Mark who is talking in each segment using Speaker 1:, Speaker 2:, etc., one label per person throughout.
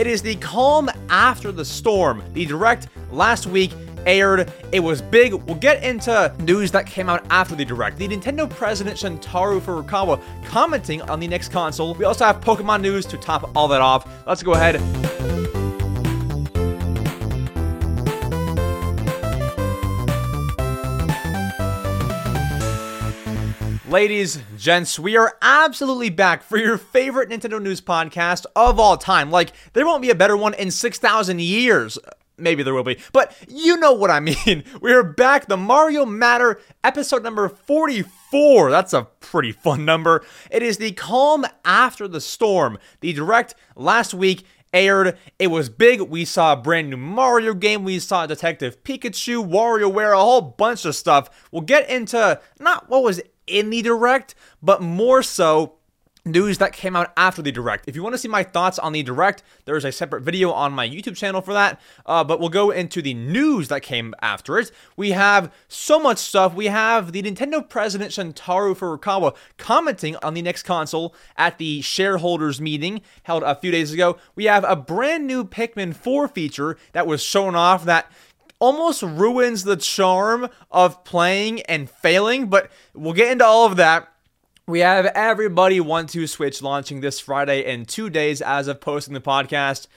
Speaker 1: It is the calm after the storm. The direct last week aired. It was big. We'll get into news that came out after the direct. The Nintendo president Shuntaro Furukawa commenting on the next console. We also have Pokemon news to top all that off. Let's go ahead. Ladies, gents, we are absolutely back for your favorite Nintendo news podcast of all time. Like, there won't be a better one in 6,000 years. Maybe there will be, but you know what I mean. We are back, the Mario Matter episode number 44. That's a pretty fun number. It is the calm after the storm. The direct last week aired. It was big. We saw a brand new Mario game. We saw Detective Pikachu, WarioWare, a whole bunch of stuff. We'll get into not what was in the direct, but more so news that came out after the direct. If you want to see my thoughts on the direct, there is a separate video on my YouTube channel for that. Uh, but we'll go into the news that came after it. We have so much stuff. We have the Nintendo president Shuntaro Furukawa commenting on the next console at the shareholders meeting held a few days ago. We have a brand new Pikmin 4 feature that was shown off that almost ruins the charm of playing and failing, but we'll get into all of that. We have Everybody 1-2 Switch launching this Friday in two days as of posting the podcast.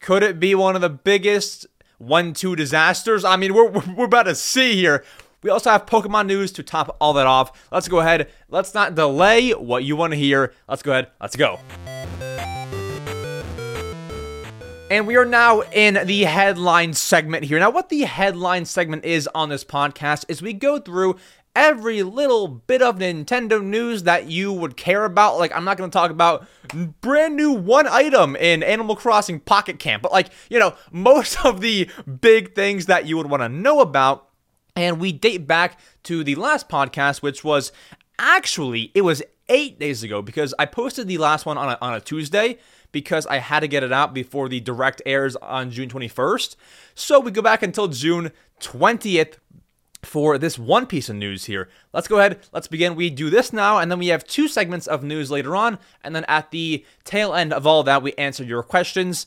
Speaker 1: Could it be one of the biggest one two disasters? I mean, we're, we're about to see here. We also have Pokemon news to top all that off. Let's go ahead. Let's not delay what you want to hear. Let's go ahead. Let's go. And we are now in the headline segment here. Now, what the headline segment is on this podcast is we go through every little bit of Nintendo news that you would care about. Like, I'm not going to talk about brand new one item in Animal Crossing Pocket Camp, but like, you know, most of the big things that you would want to know about. And we date back to the last podcast, which was actually, it was eight days ago because I posted the last one on a, on a Tuesday because I had to get it out before the direct airs on June 21st. So we go back until June 20th for this one piece of news here. Let's go ahead, let's begin. We do this now, and then we have two segments of news later on, and then at the tail end of all that, we answer your questions.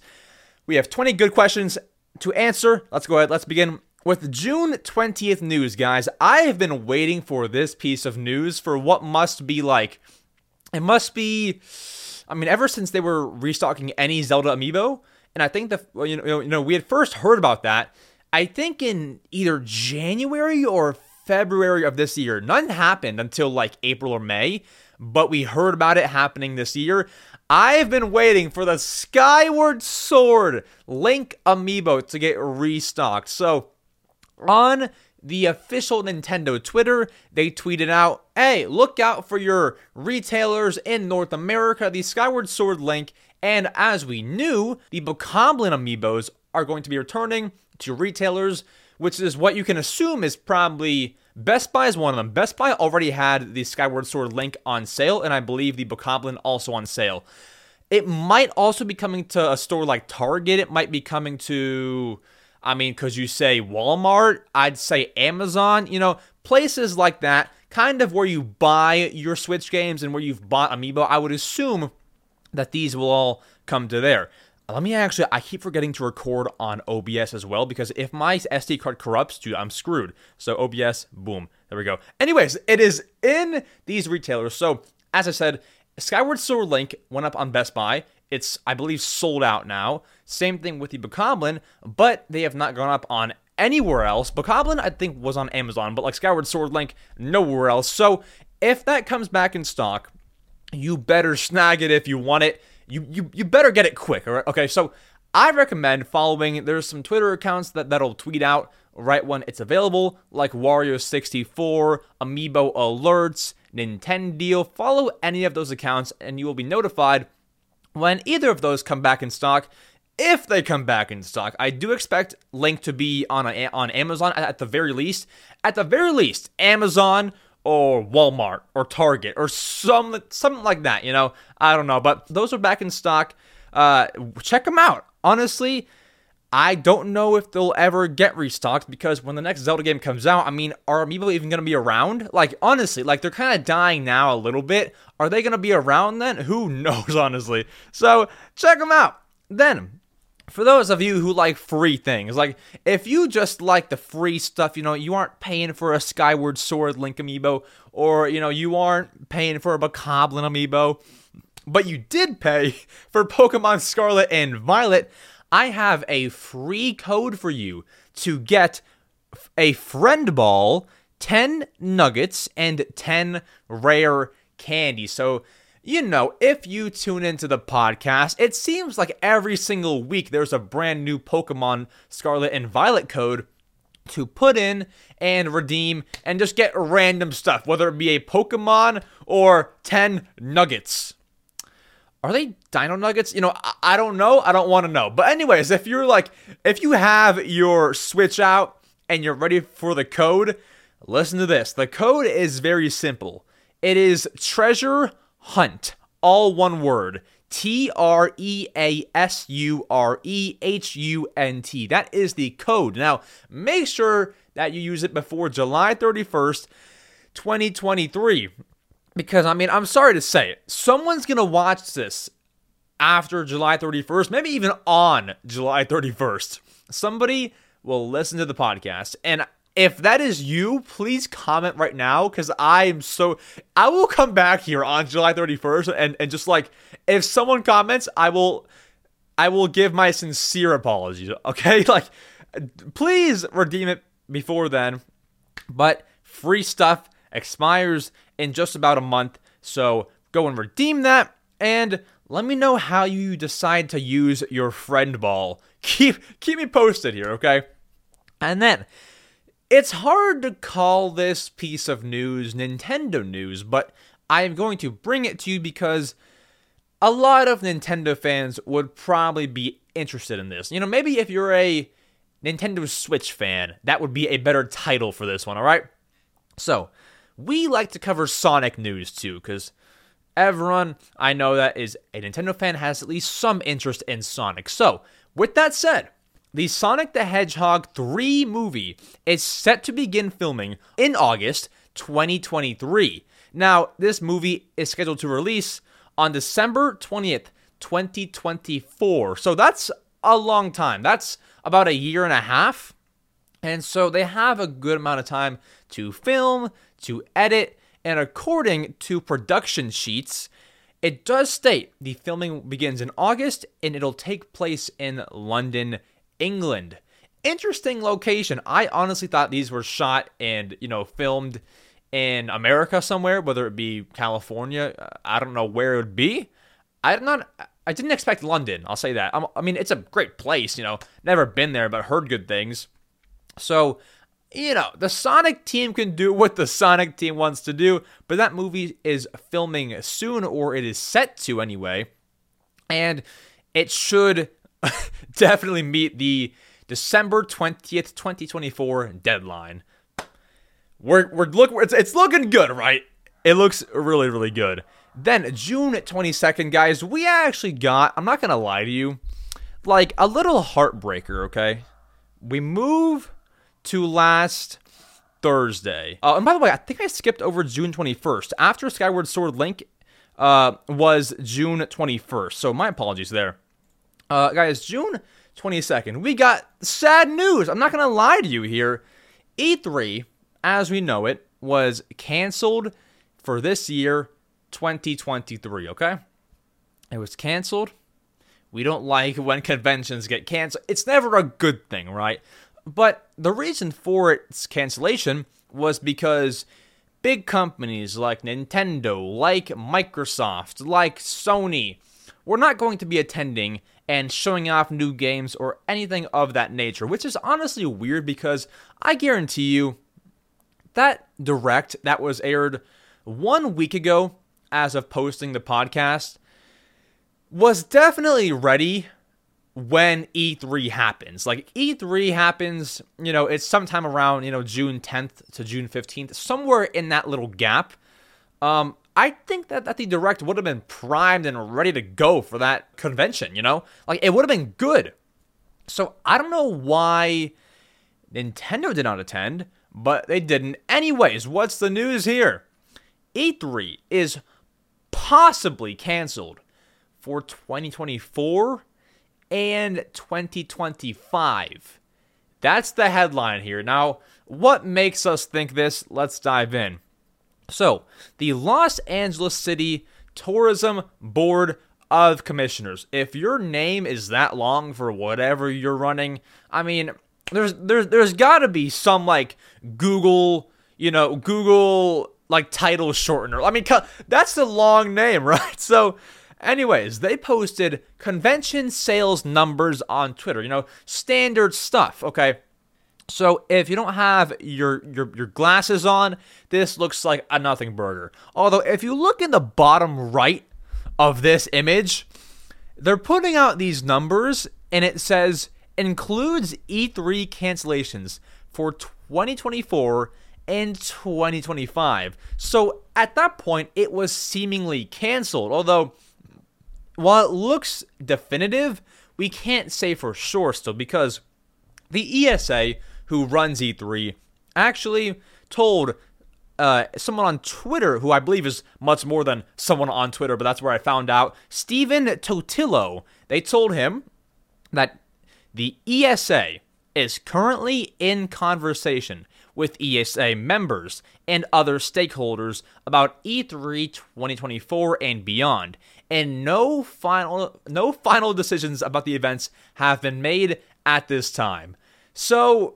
Speaker 1: We have 20 good questions to answer. Let's go ahead, let's begin with June 20th news, guys. I have been waiting for this piece of news for what must be like. It must be I mean, ever since they were restocking any Zelda amiibo, and I think the you know you know we had first heard about that. I think in either January or February of this year. None happened until like April or May, but we heard about it happening this year. I've been waiting for the Skyward Sword Link amiibo to get restocked. So, on the official Nintendo Twitter, they tweeted out, hey, look out for your retailers in North America, the Skyward Sword Link, and as we knew, the Bokoblin amiibos are going to be returning to retailers, which is what you can assume is probably Best Buy is one of them. Best Buy already had the Skyward Sword Link on sale, and I believe the Bokoblin also on sale. It might also be coming to a store like Target. It might be coming to I mean, because you say Walmart, I'd say Amazon, you know, places like that, kind of where you buy your Switch games and where you've bought Amiibo, I would assume that these will all come to there. Let me actually, I keep forgetting to record on OBS as well because if my SD card corrupts, dude, I'm screwed. So OBS, boom, there we go. Anyways, it is in these retailers. So as I said, Skyward Sword Link went up on Best Buy. It's, I believe, sold out now. Same thing with the Bokoblin, but they have not gone up on anywhere else. Bokoblin, I think, was on Amazon, but like Skyward Sword Link, nowhere else. So if that comes back in stock, you better snag it if you want it. You you, you better get it quick. All right? Okay, so I recommend following. There's some Twitter accounts that that'll tweet out right when it's available, like Wario64, Amiibo Alerts, Nintendo. Follow any of those accounts, and you will be notified when either of those come back in stock, if they come back in stock, I do expect Link to be on a, on Amazon at the very least. At the very least, Amazon or Walmart or Target or some something like that. You know, I don't know, but those are back in stock. Uh, check them out. Honestly, I don't know if they'll ever get restocked because when the next Zelda game comes out, I mean, are Amiibo even going to be around? Like, honestly, like they're kind of dying now a little bit. Are they going to be around then? Who knows, honestly. So check them out. Then, for those of you who like free things, like if you just like the free stuff, you know, you aren't paying for a Skyward Sword Link amiibo, or you know, you aren't paying for a Bokoblin amiibo, but you did pay for Pokemon Scarlet and Violet, I have a free code for you to get a friend ball, 10 nuggets, and 10 rare candy. So, you know, if you tune into the podcast, it seems like every single week there's a brand new Pokemon Scarlet and Violet code to put in and redeem and just get random stuff, whether it be a Pokemon or 10 nuggets. Are they dino nuggets? You know, I, I don't know. I don't want to know. But, anyways, if you're like, if you have your Switch out and you're ready for the code, listen to this. The code is very simple it is treasure hunt, all one word. T R E A S U R E H U N T. That is the code. Now, make sure that you use it before July 31st, 2023. Because, I mean, I'm sorry to say it, someone's going to watch this after July 31st, maybe even on July 31st. Somebody will listen to the podcast. And if that is you, please comment right now because I'm so. I will come back here on July 31st and, and just like, if someone comments, I will. I will give my sincere apologies, okay? Like, please redeem it before then. But free stuff expires in just about a month. So go and redeem that. And let me know how you decide to use your friend ball. Keep keep me posted here, okay? And then it's hard to call this piece of news Nintendo news, but I am going to bring it to you because a lot of Nintendo fans would probably be interested in this. You know, maybe if you're a Nintendo Switch fan, that would be a better title for this one, all right? So, we like to cover Sonic news too, because everyone I know that is a Nintendo fan has at least some interest in Sonic. So, with that said, the Sonic the Hedgehog 3 movie is set to begin filming in August 2023. Now, this movie is scheduled to release on December 20th, 2024. So that's a long time. That's about a year and a half. And so they have a good amount of time to film, to edit, and according to production sheets, it does state the filming begins in August and it'll take place in London, England. Interesting location. I honestly thought these were shot and, you know, filmed in America somewhere, whether it be California. Uh, I don't know where it would be. I'm not I didn't expect London. I'll say that. i mean, it's a great place. You know, never been there, but heard good things. So, you know, the Sonic team can do what the Sonic team wants to do, but that movie is filming soon, or it is set to anyway, and it should definitely meet the December 20th, 2024 deadline. We're, we're look it's, it's looking good, right? It looks really, really good. Then June 22nd, guys, we actually got, I'm not gonna lie to you, like a little heartbreaker, okay? We move to last Thursday. Uh, and by the way, I think I skipped over June 21st. After Skyward Sword Link uh, was June 21st. So my apologies there. Uh, guys, June 22nd, we got sad news. I'm not going to lie to you here. E3, as we know it, was canceled for this year, 2023, okay? It was canceled. We don't like when conventions get canceled. It's never a good thing, right? But the reason for its cancellation was because big companies like Nintendo, like Microsoft, like Sony were not going to be attending and showing off new games or anything of that nature, which is honestly weird because I guarantee you that direct that was aired one week ago as of posting the podcast was definitely ready when E3 happens. Like E3 happens, you know, it's sometime around, you know, June 10th to June 15th, somewhere in that little gap. Um, I think that, that the direct would have been primed and ready to go for that convention, you know? Like it would have been good. So I don't know why Nintendo did not attend, but they didn't. Anyways, what's the news here? E3 is possibly canceled for 2024 and 2025. That's the headline here. Now, what makes us think this? Let's dive in. So, the Los Angeles City Tourism Board of Commissioners. If your name is that long for whatever you're running, I mean, there's there's there's got to be some like Google, you know, Google like title shortener. I mean, that's the long name, right? So, anyways, they posted convention sales numbers on Twitter. You know, standard stuff. Okay. So if you don't have your, your your glasses on, this looks like a nothing burger. Although if you look in the bottom right of this image, they're putting out these numbers and it says includes E3 cancellations for 2024 and 2025. So at that point it was seemingly canceled. Although while it looks definitive, we can't say for sure still because the ESA who runs E3, actually told uh, someone on Twitter, who I believe is much more than someone on Twitter, but that's where I found out, Stephen Totilo, they told him that the ESA is currently in conversation with ESA members and other stakeholders about E3 2024 and beyond, and no final no final decisions about the events have been made at this time. So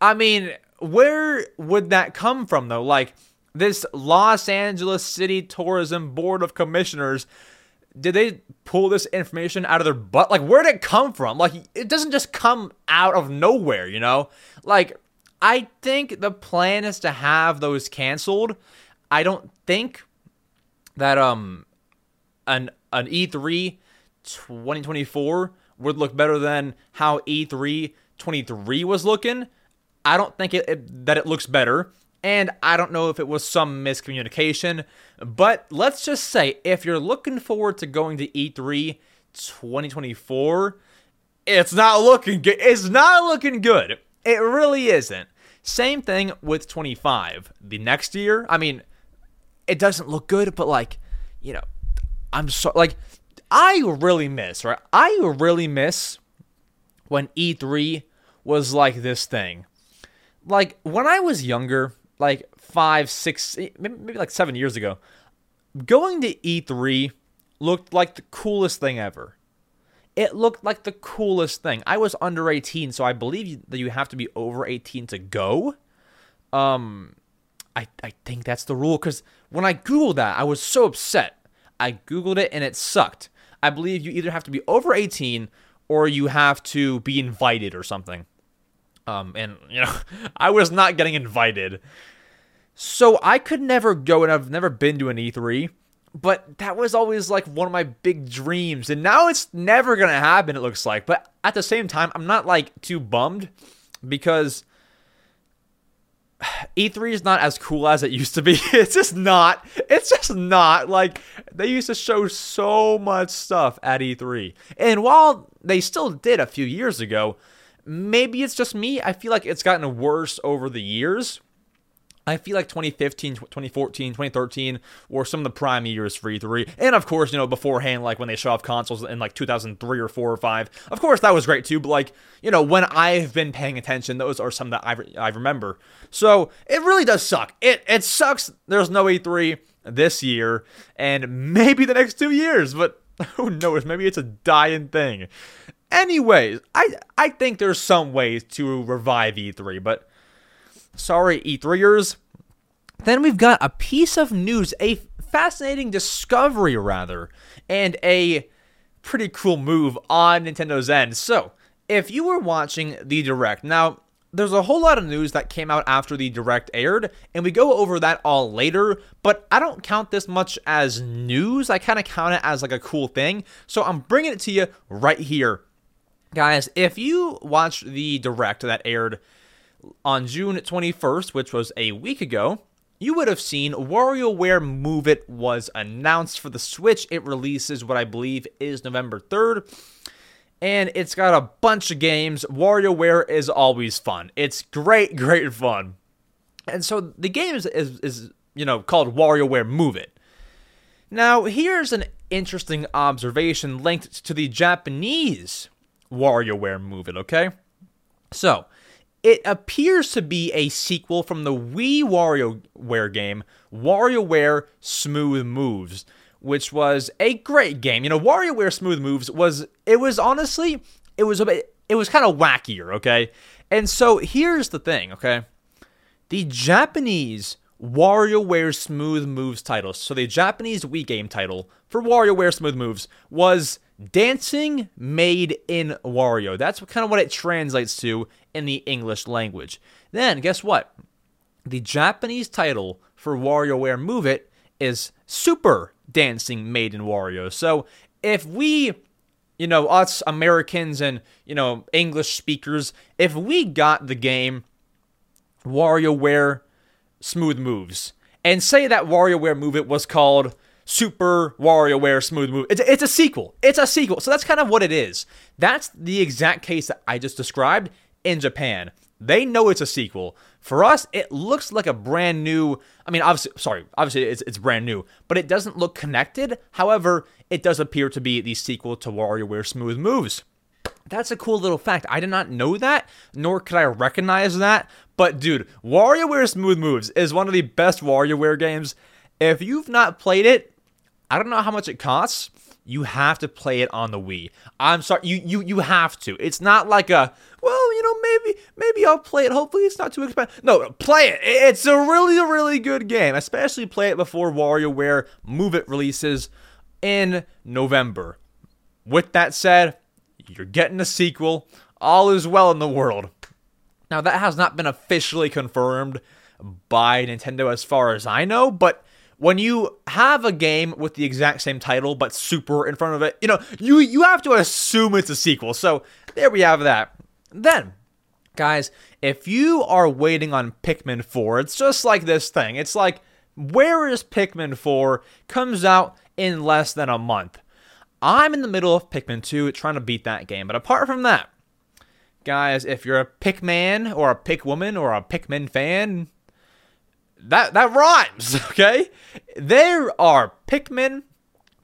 Speaker 1: I mean, where would that come from though? Like this Los Angeles City Tourism Board of Commissioners did they pull this information out of their butt? Like, where did it come from? Like, it doesn't just come out of nowhere, you know? Like, I think the plan is to have those canceled. I don't think that um an an E3 2024 would look better than how E3 23 was looking. I don't think it, it, that it looks better. And I don't know if it was some miscommunication, but let's just say if you're looking forward to going to E3 2024, it's not looking good. It's not looking good. It really isn't. Same thing with 25. The next year, I mean, it doesn't look good, but like, you know, I'm so like I really miss, right? I really miss when E3 was like this thing like when I was younger, like five, six, maybe like seven years ago, going to E3 looked like the coolest thing ever. It looked like the coolest thing. I was under 18, so I believe that you have to be over 18 to go. Um, I, I think that's the rule because when I Googled that, I was so upset. I Googled it and it sucked. I believe you either have to be over 18 or you have to be invited or something. Um, and you know, I was not getting invited, so I could never go, and I've never been to an E3. But that was always like one of my big dreams, and now it's never gonna happen. It looks like, but at the same time, I'm not like too bummed because E3 is not as cool as it used to be. It's just not. It's just not. Like, they used to show so much stuff at E3. And while they still did a few years ago, Maybe it's just me. I feel like it's gotten worse over the years. I feel like 2015, 2014, 2013 were some of the prime years for E3. And of course, you know, beforehand, like when they show off consoles in like 2003 or 4 or 5. Of course, that was great too, but like, you know, when I've been paying attention, those are some that I, I remember. So it really does suck. It, it sucks there's no E3 this year and maybe the next two years, but who knows? Maybe it's a dying thing. Anyways, I I think there's some ways to revive E3, but sorry, E3ers. Then we've got a piece of news, a fascinating discovery rather, and a pretty cool move on Nintendo's end. So, if you were watching the Direct, now there's a whole lot of news that came out after the Direct aired, and we go over that all later, but I don't count this much as news. I kind of count it as like a cool thing. So I'm bringing it to you right here Guys, if you watched the direct that aired on June 21st, which was a week ago, you would have seen WarioWare Move It was announced for the Switch. It releases what I believe is November 3rd. And it's got a bunch of games. WarioWare is always fun. It's great, great fun. And so the game is, is, is you know, called WarioWare Move It. Now, here's an interesting observation linked to the Japanese WarioWare Move It, okay? So, it appears to be a sequel from the Wii WarioWare game, WarioWare Smooth Moves, which was a great game. You know, WarioWare Smooth Moves was it was honestly it was a bit it was kind of wackier, okay? And so here's the thing, okay? The Japanese WarioWare Smooth Moves title, so the Japanese Wii game title for WarioWare Smooth Moves was Dancing Made in Wario. That's kind of what it translates to in the English language. Then, guess what? The Japanese title for WarioWare Move It is Super Dancing Made in Wario. So if we you know, us Americans and, you know, English speakers, if we got the game WarioWare Smooth Moves and say that WarioWare Move It was called Super WarioWare Smooth Move, it's, it's a sequel. It's a sequel. So that's kind of what it is. That's the exact case that I just described in Japan. They know it's a sequel. For us, it looks like a brand new. I mean, obviously, sorry, obviously it's, it's brand new, but it doesn't look connected. However, it does appear to be the sequel to WarioWare Smooth Moves. That's a cool little fact. I did not know that, nor could I recognize that. But dude, WarioWare Smooth Moves is one of the best WarioWare games. If you've not played it, I don't know how much it costs. You have to play it on the Wii. I'm sorry, you you you have to. It's not like a well, you know, maybe maybe I'll play it. Hopefully, it's not too expensive. No, play it. It's a really really good game. Especially play it before WarioWare Move It releases in November. With that said, you're getting a sequel. All is well in the world. Now, that has not been officially confirmed by Nintendo as far as I know, but when you have a game with the exact same title but super in front of it, you know, you you have to assume it's a sequel. So, there we have that. Then, guys, if you are waiting on Pikmin 4, it's just like this thing. It's like where is Pikmin 4 comes out in less than a month. I'm in the middle of Pikmin 2 trying to beat that game. But apart from that, guys, if you're a Pikman or a Pikwoman or a Pikmin fan, that that rhymes, okay? There are Pikmin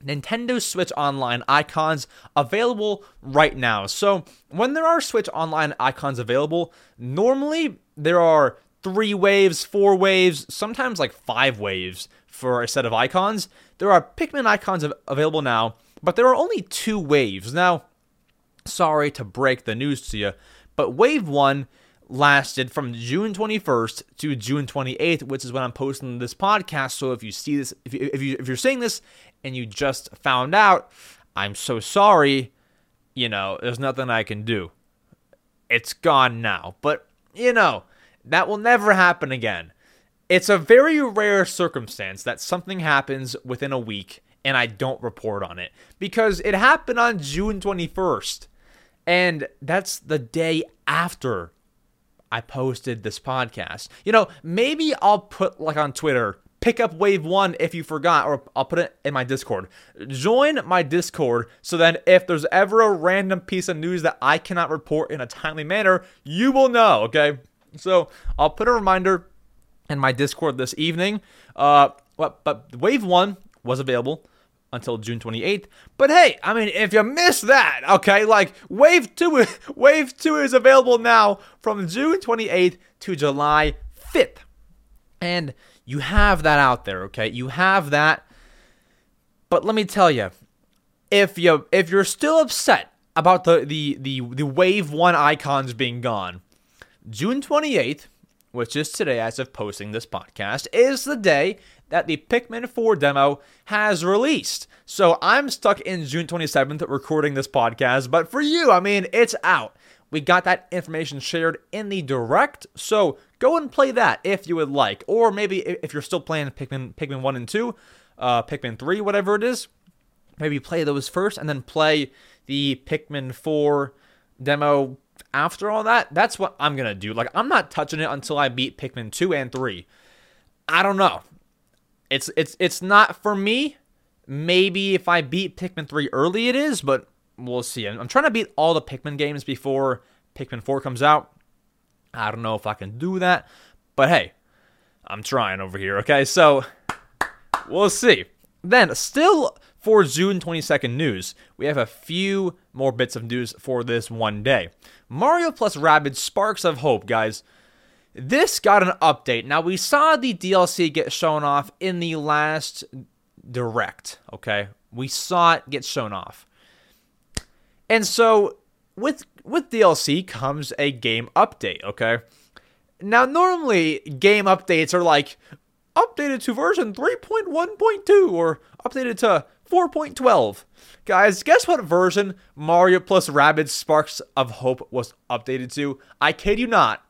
Speaker 1: Nintendo Switch Online icons available right now. So, when there are Switch Online icons available, normally there are three waves, four waves, sometimes like five waves for a set of icons. There are Pikmin icons available now but there are only two waves. Now, sorry to break the news to you, but wave one lasted from June 21st to June 28th, which is when I'm posting this podcast. So if you see this, if, you, if, you, if you're seeing this and you just found out, I'm so sorry. You know, there's nothing I can do. It's gone now. But, you know, that will never happen again. It's a very rare circumstance that something happens within a week and I don't report on it because it happened on June 21st. And that's the day after I posted this podcast. You know, maybe I'll put like on Twitter, pick up wave one if you forgot, or I'll put it in my Discord. Join my Discord so that if there's ever a random piece of news that I cannot report in a timely manner, you will know, okay? So I'll put a reminder in my Discord this evening. Uh, but, but wave one was available until June 28th. But hey, I mean, if you miss that, okay, like Wave 2 Wave 2 is available now from June 28th to July 5th. And you have that out there, okay? You have that. But let me tell you, if you if you're still upset about the the the, the Wave 1 icons being gone, June 28th, which is today as of posting this podcast, is the day that the Pikmin 4 demo has released. So I'm stuck in June 27th recording this podcast, but for you, I mean, it's out. We got that information shared in the direct, so go and play that if you would like. Or maybe if you're still playing Pikmin, Pikmin 1 and 2, uh, Pikmin 3, whatever it is, maybe play those first and then play the Pikmin 4 demo after all that. That's what I'm gonna do. Like, I'm not touching it until I beat Pikmin 2 and 3. I don't know. It's it's it's not for me. Maybe if I beat Pikmin 3 early, it is, but we'll see. I'm trying to beat all the Pikmin games before Pikmin 4 comes out. I don't know if I can do that, but hey, I'm trying over here, okay? So we'll see. Then, still for June 22nd news, we have a few more bits of news for this one day. Mario plus Rabbids Sparks of Hope, guys. This got an update. Now, we saw the DLC get shown off in the last direct, okay? We saw it get shown off. And so, with with DLC comes a game update, okay? Now, normally game updates are like updated to version 3.1.2 or updated to 4.12. Guys, guess what version Mario plus Rabbids Sparks of Hope was updated to? I kid you not.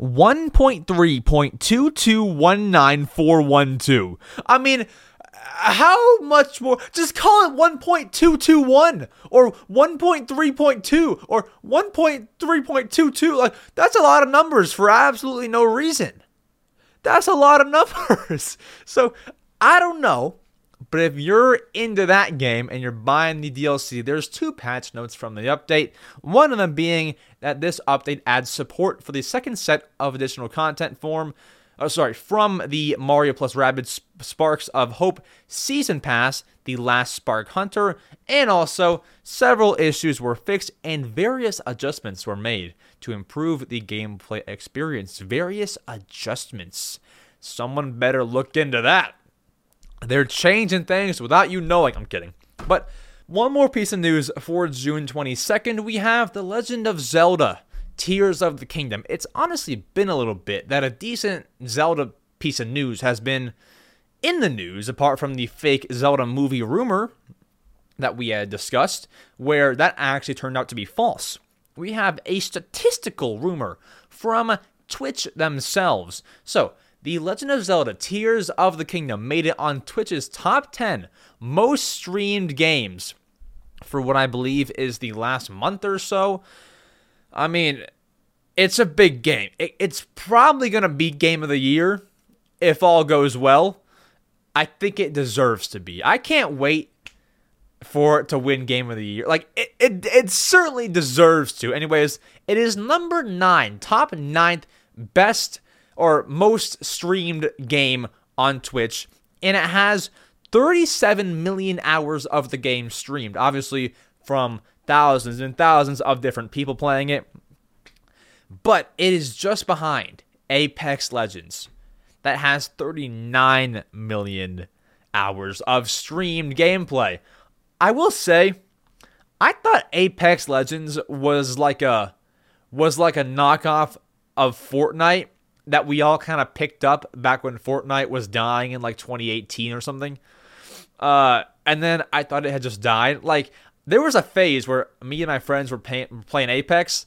Speaker 1: 1.3.2219412. I mean, how much more? Just call it 1.221 or 1.3.2 or 1.3.22. Like, that's a lot of numbers for absolutely no reason. That's a lot of numbers. So, I don't know. But if you're into that game and you're buying the DLC, there's two patch notes from the update. One of them being that this update adds support for the second set of additional content form oh, sorry, from the Mario plus Rabbids Sparks of Hope Season Pass, The Last Spark Hunter, and also several issues were fixed and various adjustments were made to improve the gameplay experience. Various adjustments. Someone better look into that. They're changing things without you knowing. I'm kidding. But one more piece of news for June 22nd, we have The Legend of Zelda Tears of the Kingdom. It's honestly been a little bit that a decent Zelda piece of news has been in the news, apart from the fake Zelda movie rumor that we had discussed, where that actually turned out to be false. We have a statistical rumor from Twitch themselves. So, The Legend of Zelda Tears of the Kingdom made it on Twitch's top 10 most streamed games for what I believe is the last month or so. I mean, it's a big game. It's probably going to be game of the year if all goes well. I think it deserves to be. I can't wait for it to win game of the year. Like it, it, it certainly deserves to. Anyways, it is number nine, top ninth best or most streamed game on Twitch, and it has 37 million hours of the game streamed. Obviously, from thousands and thousands of different people playing it. But it is just behind Apex Legends that has 39 million hours of streamed gameplay. I will say I thought Apex Legends was like a was like a knockoff of Fortnite that we all kind of picked up back when Fortnite was dying in like 2018 or something. Uh, and then I thought it had just died. Like there was a phase where me and my friends were pay- playing Apex,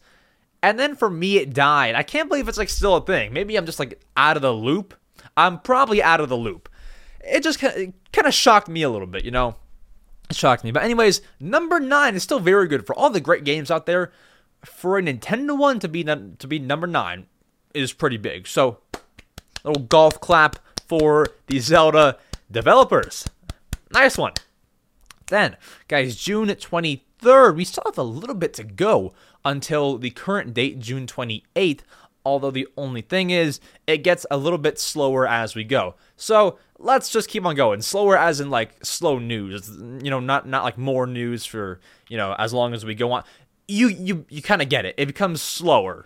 Speaker 1: and then for me it died. I can't believe it's like still a thing. Maybe I'm just like out of the loop. I'm probably out of the loop. It just kind of shocked me a little bit, you know. It shocked me. But anyways, number nine is still very good for all the great games out there. For a Nintendo one to be to be number nine is pretty big. So, little golf clap for the Zelda developers. Nice one. Then, guys, June 23rd, we still have a little bit to go until the current date, June 28th. Although the only thing is, it gets a little bit slower as we go. So let's just keep on going. Slower as in like slow news. You know, not not like more news for, you know, as long as we go on. You you you kind of get it. It becomes slower.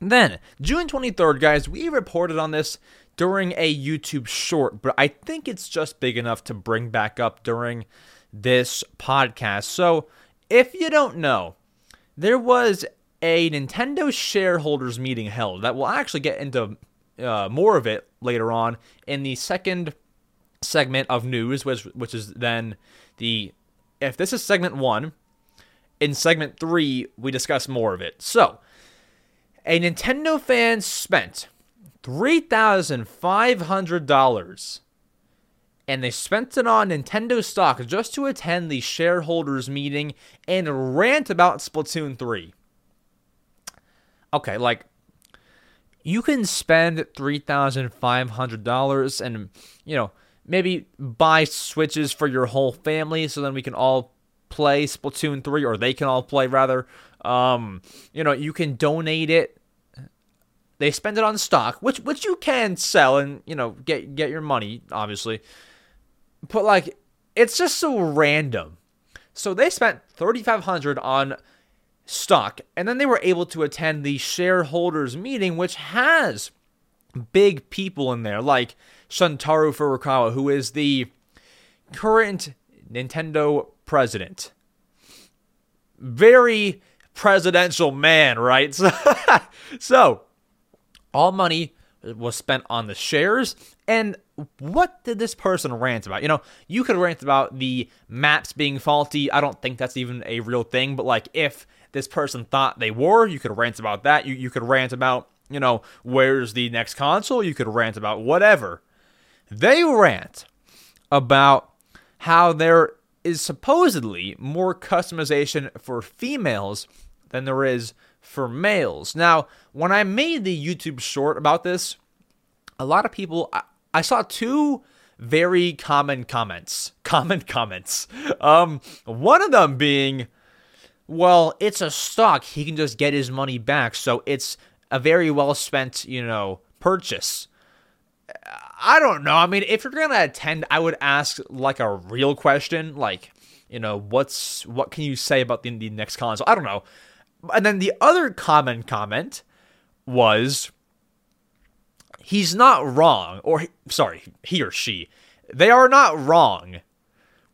Speaker 1: Then, June 23rd, guys, we reported on this during a YouTube short, but I think it's just big enough to bring back up during this podcast. So, if you don't know, there was a Nintendo shareholders meeting held that we'll actually get into uh, more of it later on in the second segment of news, which which is then the if this is segment one, in segment three we discuss more of it. So, a Nintendo fan spent three thousand five hundred dollars and they spent it on Nintendo stock just to attend the shareholders meeting and rant about Splatoon 3. Okay, like you can spend $3,500 and, you know, maybe buy Switches for your whole family so then we can all play Splatoon 3 or they can all play rather. Um, you know, you can donate it they spend it on stock, which which you can sell and you know get get your money, obviously. but like it's just so random. So they spent 3500 on stock and then they were able to attend the shareholders meeting which has big people in there like Shuntaro Furukawa who is the current Nintendo president. Very presidential man, right? So, so all money was spent on the shares. And what did this person rant about? You know, you could rant about the maps being faulty. I don't think that's even a real thing, but like if this person thought they were, you could rant about that. You, you could rant about, you know, where's the next console? You could rant about whatever. They rant about how there is supposedly more customization for females than there is for males. Now, when I made the YouTube short about this, a lot of people, I, I saw two very common comments. Common comments. Um, one of them being, well, it's a stock. He can just get his money back. So it's a very well spent, you know, purchase. I don't know. I mean, if you're gonna attend, I would ask like a real question, like, you know, what's what can you say about the, the next console? I don't know. And then the other common comment was he's not wrong, or sorry, he or she, they are not wrong.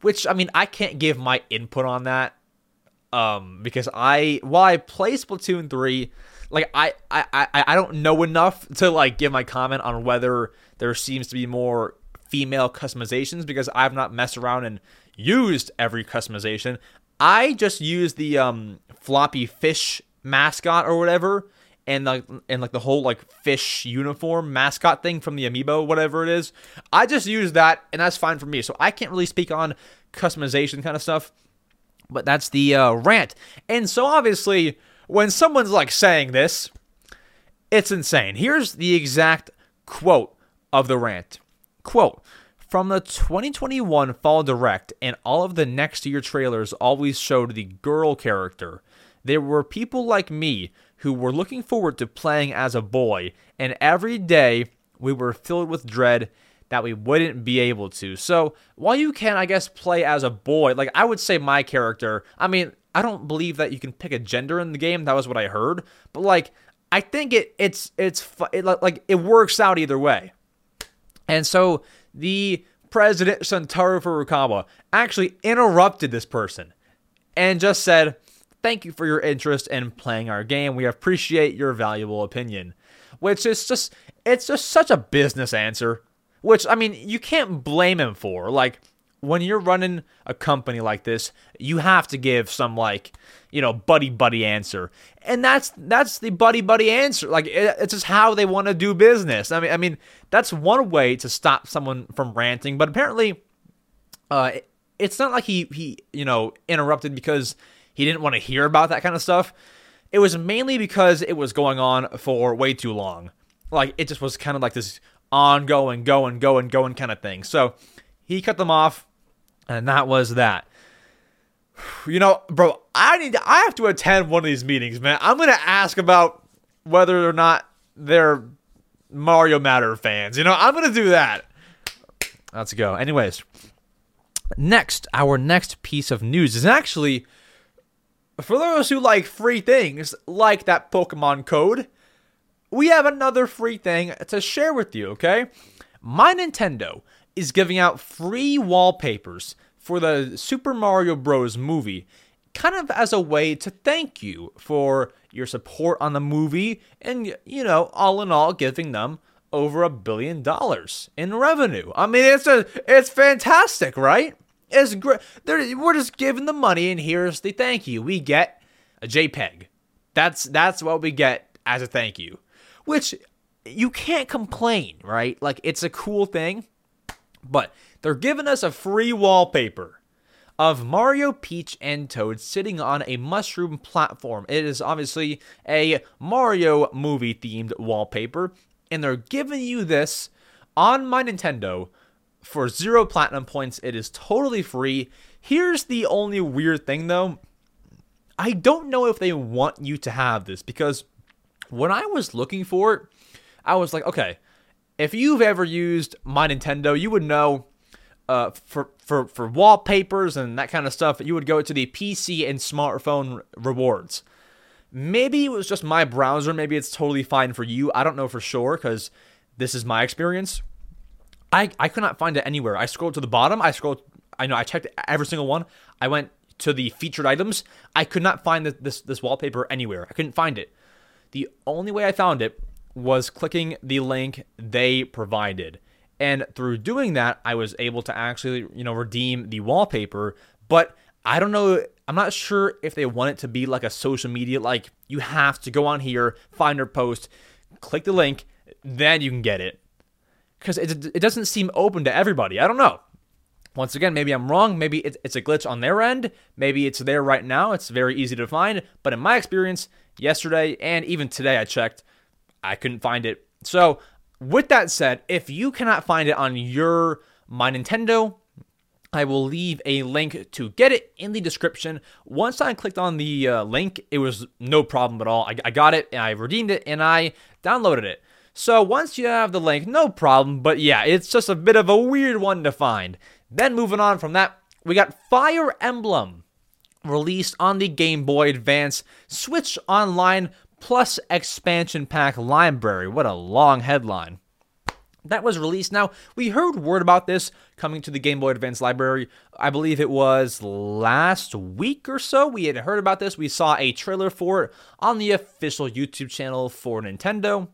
Speaker 1: Which I mean, I can't give my input on that, um, because I while I play Splatoon three, like I I I, I don't know enough to like give my comment on whether there seems to be more female customizations because I've not messed around and used every customization. I just use the um floppy fish mascot or whatever and like and like the whole like fish uniform mascot thing from the amiibo whatever it is. I just use that and that's fine for me. So i can't really speak on customization kind of stuff but that's the uh, rant. And so obviously when someone's like saying this it's insane. Here's the exact quote of the rant. Quote from the 2021 Fall Direct and all of the next year trailers always showed the girl character. There were people like me who were looking forward to playing as a boy, and every day we were filled with dread that we wouldn't be able to. So, while you can, I guess, play as a boy, like I would say my character, I mean, I don't believe that you can pick a gender in the game. That was what I heard, but like I think it it's it's it, like it works out either way. And so the president Shuntaro Furukawa actually interrupted this person and just said, Thank you for your interest in playing our game. We appreciate your valuable opinion. Which is just, it's just such a business answer. Which, I mean, you can't blame him for. Like, when you're running a company like this, you have to give some like, you know, buddy buddy answer. And that's that's the buddy buddy answer. Like it, it's just how they want to do business. I mean I mean that's one way to stop someone from ranting, but apparently uh it, it's not like he he, you know, interrupted because he didn't want to hear about that kind of stuff. It was mainly because it was going on for way too long. Like it just was kind of like this ongoing, going, going, going kind of thing. So he cut them off, and that was that. You know, bro, I need to, I have to attend one of these meetings, man. I'm gonna ask about whether or not they're Mario Matter fans. You know, I'm gonna do that. Let's go. Anyways, next, our next piece of news is actually for those who like free things, like that Pokemon code. We have another free thing to share with you. Okay, my Nintendo is giving out free wallpapers for the Super Mario Bros. movie, kind of as a way to thank you for your support on the movie and, you know, all in all, giving them over a billion dollars in revenue. I mean, it's a it's fantastic, right? It's great. We're just giving the money, and here's the thank you. We get a JPEG. That's that's what we get as a thank you, which you can't complain, right? Like it's a cool thing. But they're giving us a free wallpaper of Mario, Peach, and Toad sitting on a mushroom platform. It is obviously a Mario movie themed wallpaper, and they're giving you this on my Nintendo for zero platinum points. It is totally free. Here's the only weird thing though I don't know if they want you to have this because when I was looking for it, I was like, okay, if you've ever used my Nintendo, you would know uh, for for for wallpapers and that kind of stuff, you would go to the PC and smartphone rewards. Maybe it was just my browser. Maybe it's totally fine for you. I don't know for sure because this is my experience. I I could not find it anywhere. I scrolled to the bottom. I scrolled. I know I checked every single one. I went to the featured items. I could not find this this, this wallpaper anywhere. I couldn't find it. The only way I found it was clicking the link they provided. And through doing that, I was able to actually, you know, redeem the wallpaper. But I don't know, I'm not sure if they want it to be like a social media, like you have to go on here, find their post, click the link, then you can get it. Because it, it doesn't seem open to everybody. I don't know. Once again, maybe I'm wrong. Maybe it's a glitch on their end. Maybe it's there right now. It's very easy to find. But in my experience, yesterday and even today, I checked, I couldn't find it. So with that said, if you cannot find it on your My Nintendo, I will leave a link to get it in the description. Once I clicked on the uh, link, it was no problem at all. I, I got it and I redeemed it and I downloaded it. So once you have the link, no problem. But yeah, it's just a bit of a weird one to find. Then moving on from that, we got Fire Emblem released on the Game Boy Advance, Switch Online plus expansion pack library. What a long headline. That was released. Now, we heard word about this coming to the Game Boy Advance library. I believe it was last week or so. We had heard about this. We saw a trailer for it on the official YouTube channel for Nintendo.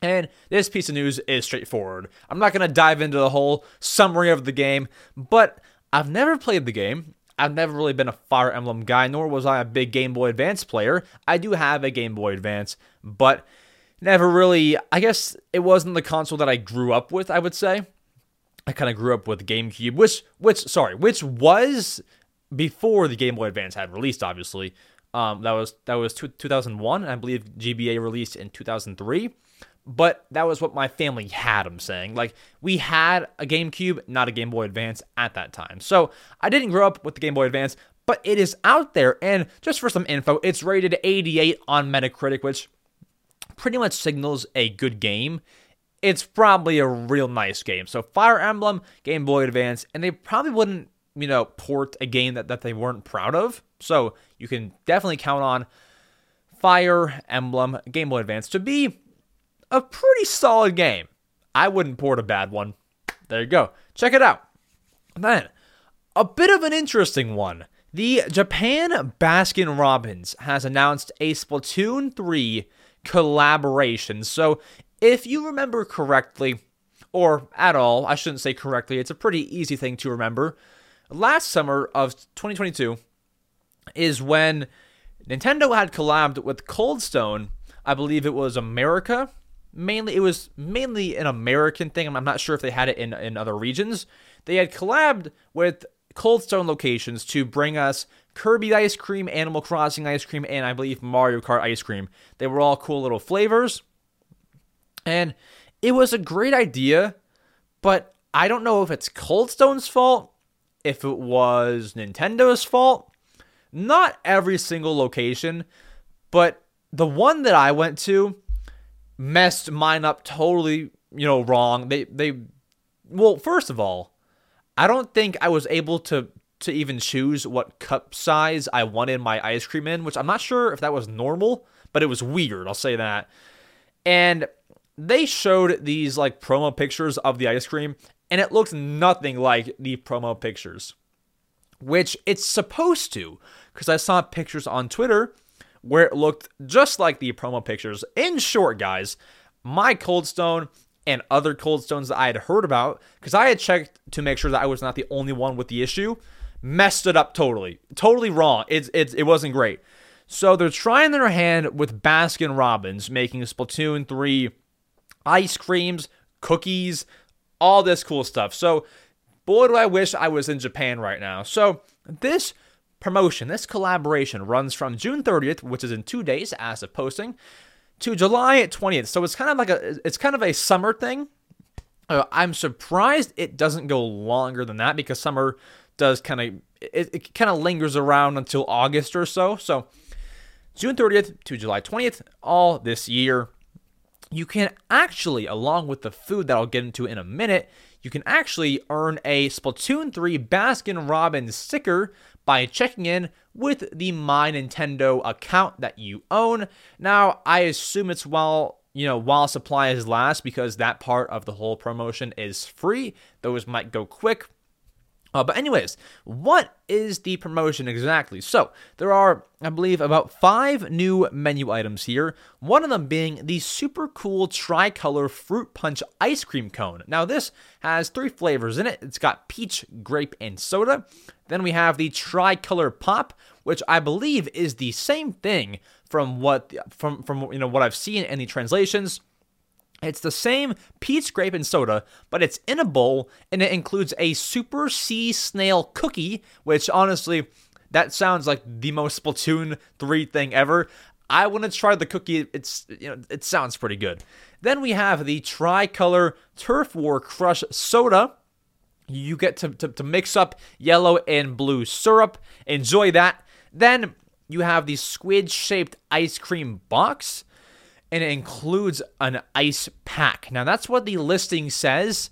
Speaker 1: And this piece of news is straightforward. I'm not going to dive into the whole summary of the game, but I've never played the game. I've never really been a Fire Emblem guy, nor was I a big Game Boy Advance player. I do have a Game Boy Advance, but never really, I guess it wasn't the console that I grew up with, I would say. I kind of grew up with GameCube, which, which, sorry, which was before the Game Boy Advance had released, obviously. Um, that was that was 2001. I believe GBA released in 2003 but that was what my family had, I'm saying. Like, we had a GameCube, not a Game Boy Advance at that time. So I didn't grow up with the Game Boy Advance, but it is out there. And just for some info, it's rated 88 on Metacritic, which pretty much signals a good game. It's probably a real nice game. So Fire Emblem, Game Boy Advance, and they probably wouldn't, you know, port a game that, that they weren't proud of. So you can definitely count on Fire Emblem, Game Boy Advance to be a pretty solid game. I wouldn't port a bad one. There you go. Check it out. Then, a bit of an interesting one. The Japan Baskin Robbins has announced a Splatoon 3 collaboration. So, if you remember correctly, or at all, I shouldn't say correctly, it's a pretty easy thing to remember. Last summer of 2022 is when Nintendo had collabed with Cold Stone. I believe it was America mainly it was mainly an American thing. I'm not sure if they had it in in other regions. They had collabed with Cold Stone locations to bring us Kirby ice cream, Animal Crossing ice cream, and I believe Mario Kart ice cream. They were all cool little flavors. And it was a great idea, but I don't know if it's Cold Stone's fault, if it was Nintendo's fault. Not every single location, but the one that I went to, messed mine up totally, you know, wrong. They they well, first of all, I don't think I was able to to even choose what cup size I wanted my ice cream in, which I'm not sure if that was normal, but it was weird, I'll say that. And they showed these like promo pictures of the ice cream and it looked nothing like the promo pictures. Which it's supposed to, because I saw pictures on Twitter where it looked just like the promo pictures. In short, guys, my Cold Stone and other Cold Stones that I had heard about, because I had checked to make sure that I was not the only one with the issue, messed it up totally. Totally wrong. It's, it's, it wasn't great. So they're trying their hand with Baskin Robbins, making Splatoon 3 ice creams, cookies, all this cool stuff. So, boy, do I wish I was in Japan right now. So, this promotion, this collaboration runs from June 30th, which is in two days as of posting, to July 20th. So it's kind of like a it's kind of a summer thing. Uh, I'm surprised it doesn't go longer than that because summer does kind of it, it kind of lingers around until August or so. So June 30th to July 20th, all this year. You can actually, along with the food that I'll get into in a minute, you can actually earn a Splatoon 3 Baskin Robbins sticker by checking in with the My Nintendo account that you own. Now, I assume it's while you know while supplies last because that part of the whole promotion is free. Those might go quick. Uh, but anyways, what is the promotion exactly? So there are, I believe, about five new menu items here. One of them being the super cool tricolor fruit punch ice cream cone. Now this has three flavors in it. It's got peach, grape, and soda. Then we have the tricolor pop, which I believe is the same thing from what from from you know what I've seen in the translations. It's the same peach, grape, and soda, but it's in a bowl and it includes a super sea snail cookie, which honestly, that sounds like the most Splatoon 3 thing ever. I want to try the cookie. It's you know, it sounds pretty good. Then we have the tricolor Turf War Crush soda. You get to, to, to mix up yellow and blue syrup. Enjoy that. Then you have the squid shaped ice cream box and it includes an ice pack. Now, that's what the listing says.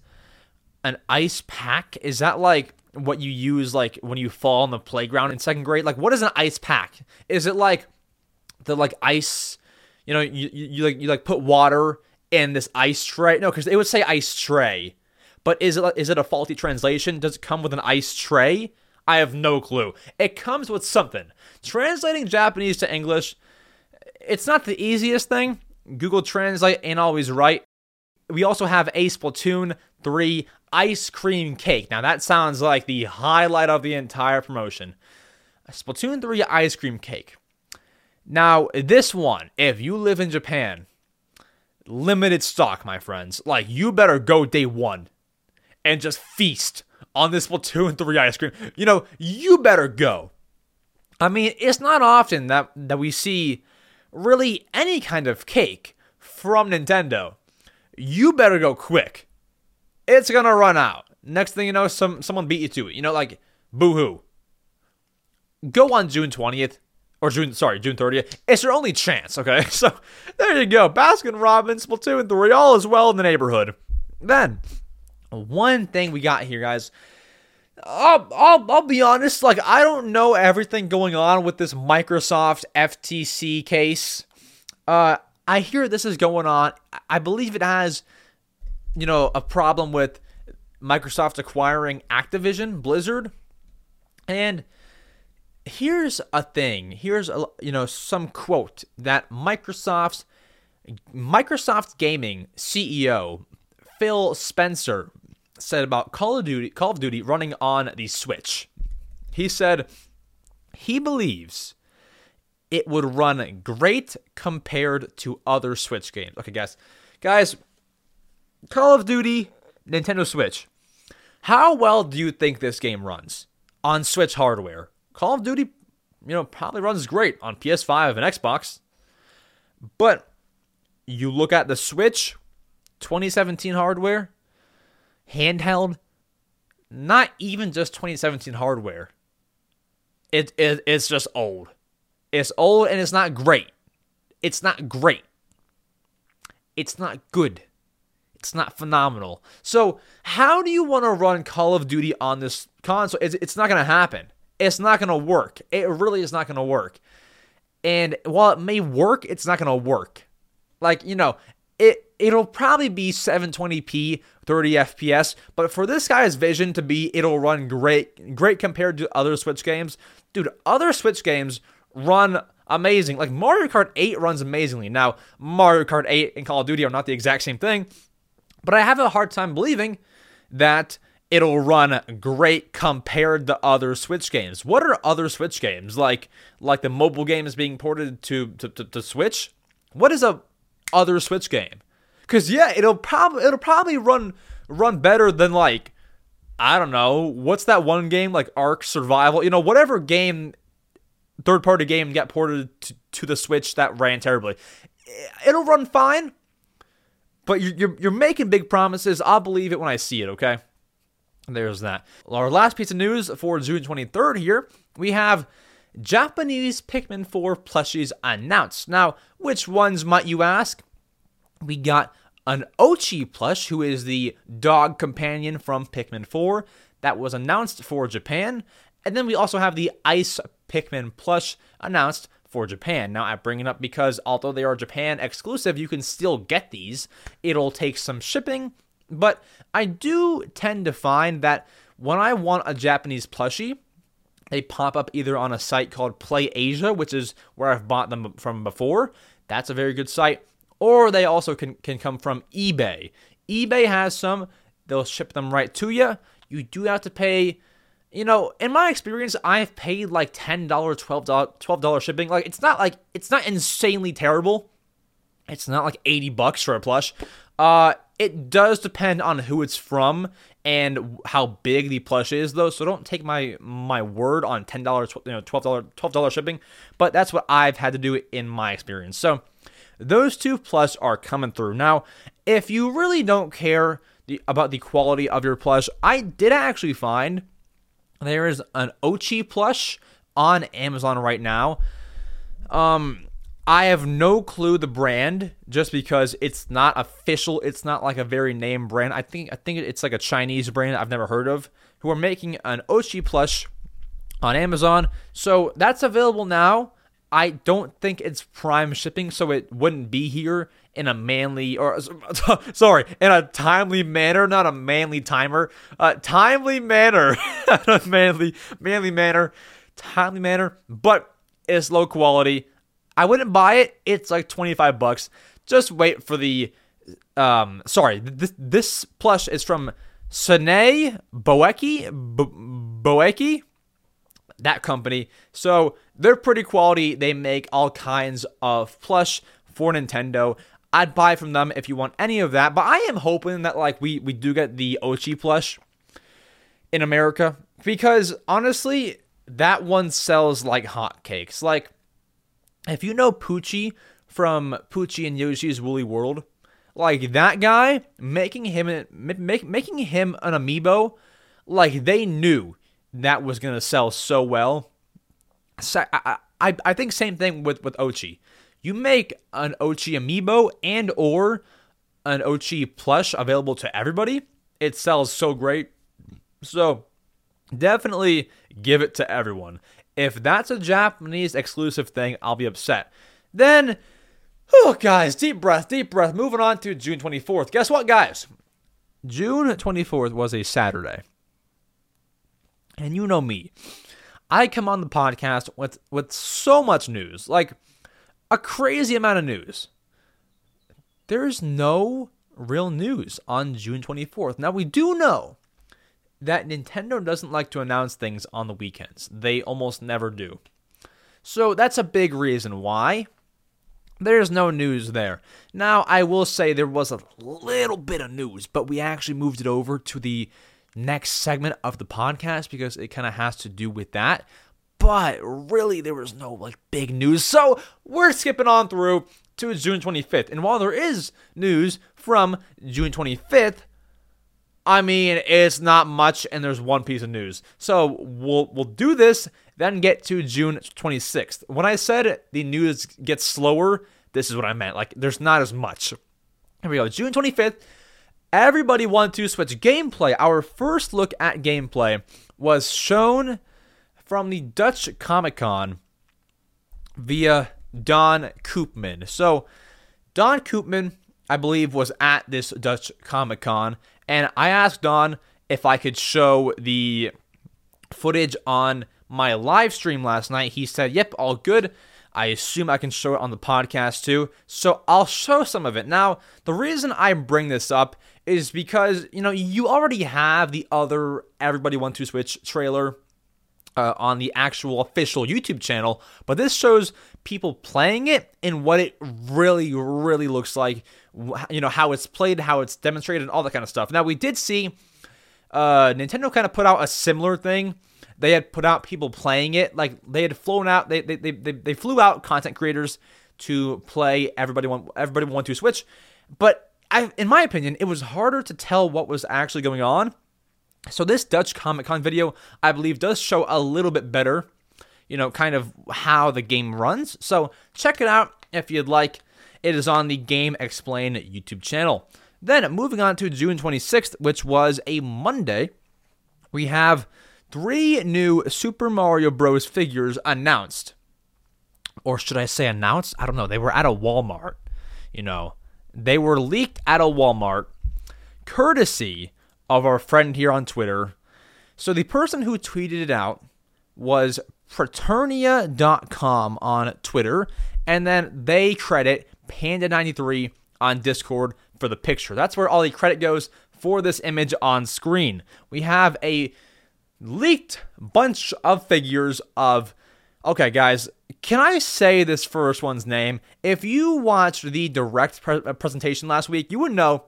Speaker 1: An ice pack? Is that like what you use like when you fall on the playground in second grade? Like, what is an ice pack? Is it like the like ice? You know, you, you, you like you like put water in this ice tray? No, because it would say ice tray. But is it is it a faulty translation? Does it come with an ice tray? I have no clue. It comes with something. Translating Japanese to English, it's not the easiest thing Google Translate ain't always right. We also have a Splatoon 3 ice cream cake. Now, that sounds like the highlight of the entire promotion. Splatoon 3 ice cream cake. Now, this one, if you live in Japan, limited stock, my friends. Like, you better go day one and just feast on this Splatoon 3 ice cream. You know, you better go. I mean, it's not often that, that we see really any kind of cake from Nintendo, you better go quick. It's gonna run out. Next thing you know, some someone beat you to it. You know, like boo-hoo. Go on June 20th. Or June, sorry, June 30th. It's your only chance, okay? So there you go. Baskin Robbins, Splatoon 3, all is well in the neighborhood. Then, one thing we got here, guys, I'll, I'll, I'll be honest, like, I don't know everything going on with this Microsoft FTC case. Uh, I hear this is going on. I believe it has, you know, a problem with Microsoft acquiring Activision, Blizzard. And here's a thing. Here's a, you know, some quote that Microsoft's Microsoft Gaming CEO Phil Spencer said about Call of Duty, Call of Duty running on the Switch. He said he believes it would run great compared to other Switch games. Okay, guys, guys, Call of Duty, Nintendo Switch. How well do you think this game runs on Switch hardware? Call of Duty, you know, probably runs great on PS5 and Xbox. But you look at the Switch 2017 hardware, handheld, not even just 2017 hardware. It, it it's just old. It's old and it's not great. It's not great. It's not good. It's not phenomenal. So, how do you want to run Call of Duty on this console? It's, it's not going to happen. It's not going to work. It really is not going to work. And while it may work, it's not going to work. Like, you know, it it'll probably be 720p 30 fps but for this guy's vision to be it'll run great great compared to other switch games. Dude other switch games run amazing. Like mario kart 8 runs amazingly. Now mario kart 8 and call of duty are not the exact same thing but i have a hard time believing that it'll run great compared to other switch games. What are other switch games? Like like the mobile games being ported to to, to, to switch? What is a other switch game Cause yeah, it'll probably it'll probably run run better than like I don't know what's that one game like Ark Survival. You know whatever game third party game got ported to, to the Switch that ran terribly. It'll run fine, but you're, you're you're making big promises. I'll believe it when I see it. Okay. There's that. Our last piece of news for June 23rd here, we have Japanese Pikmin 4 plushies announced. Now, which ones might you ask? We got an Oatchi plush, who is the dog companion from Pikmin 4, that was announced for Japan. And then we also have the Ice Pikmin plush announced for Japan. Now, I bring it up because although they are Japan exclusive, you can still get these. It'll take some shipping, but I do tend to find that when I want a Japanese plushie, they pop up either on a site called Play Asia, which is where I've bought them from before. That's a very good site. Or they also can, can come from eBay. eBay has some, they'll ship them right to you. You do have to pay, you know, in my experience, I've paid like $10, $12, $12 shipping. Like, it's not like, it's not insanely terrible. It's not like 80 bucks for a plush. Uh, it does depend on who it's from and how big the plush is though so don't take my my word on $10 you know $12 $12 shipping but that's what I've had to do in my experience so those two plus are coming through now if you really don't care the, about the quality of your plush I did actually find there is an Oatchi plush on Amazon right now um I have no clue the brand just because it's not official. It's not like a very name brand. I think I think it's like a Chinese brand I've never heard of who are making an Oatchi plush on Amazon. So that's available now. I don't think it's prime shipping, so it wouldn't be here in a manly or sorry, in a timely manner, not a manly timer. Uh, timely manner, manly manly manner, timely manner, but it's low quality. I wouldn't buy it. It's like 25 bucks. Just wait for the um sorry, this this plush is from San-ei Boeki Boeki that company. So they're pretty quality. They make all kinds of plush for Nintendo. I'd buy from them if you want any of that, but I am hoping that like we we do get the Oatchi plush in America because honestly, that one sells like hotcakes. Like if you know Poochy from Poochy and Yoshi's Woolly World, like that guy making him make, making him an amiibo, like they knew that was gonna sell so well. I, I I think same thing with with Oatchi. You make an Oatchi amiibo and or an Oatchi plush available to everybody, it sells so great. So definitely give it to everyone. If that's a Japanese exclusive thing, I'll be upset. Then, oh, guys, deep breath, deep breath. Moving on to June 24th. Guess what, guys? June 24th was a Saturday. And you know me. I come on the podcast with, with so much news, like a crazy amount of news. There's no real news on June 24th. Now, we do know that Nintendo doesn't like to announce things on the weekends. They almost never do. So that's a big reason why there's no news there. Now, I will say there was a little bit of news, but we actually moved it over to the next segment of the podcast because it kind of has to do with that. But really, there was no like big news. So we're skipping on through to June 25th. And while there is news from June 25th, I mean, it's not much, and there's one piece of news. So we'll we'll do this, then get to June 26th. When I said the news gets slower, this is what I meant. Like, there's not as much. Here we go. June 25th. Everybody 1-2 Switch gameplay. Our first look at gameplay was shown from the Dutch Comic Con via Don Koopman. So, Don Koopman, I believe, was at this Dutch Comic Con, and I asked Don if I could show the footage on my live stream last night. He said, Yep, all good. I assume I can show it on the podcast too. So I'll show some of it. Now, the reason I bring this up is because, you know, you already have the other Everybody 1-2 Switch trailer uh, on the actual official YouTube channel, but this shows people playing it and what it really, really looks like. You know, how it's played, how it's demonstrated, and all that kind of stuff. Now, we did see uh, Nintendo kind of put out a similar thing. They had put out people playing it, like they had flown out. They they they, they, they flew out content creators to play. Everybody want Everybody 1-2 Switch, but I, in my opinion, it was harder to tell what was actually going on so this Dutch Comic Con video, I believe, does show a little bit better, you know, kind of how the game runs. So check it out if you'd like. It is on the GameXplain YouTube channel. Then moving on to June 26th, which was a Monday, we have three new Super Mario Bros. figures announced. Or should I say announced? I don't know. They were at a Walmart. You know, they were leaked at a Walmart, courtesy of our friend here on Twitter. So the person who tweeted it out was fraternia.com on Twitter, and then they credit Panda93 on Discord for the picture. That's where all the credit goes for this image on screen. We have a leaked bunch of figures of. Okay, guys, can I say this first one's name? If you watched the direct pre- uh, presentation last week, you would know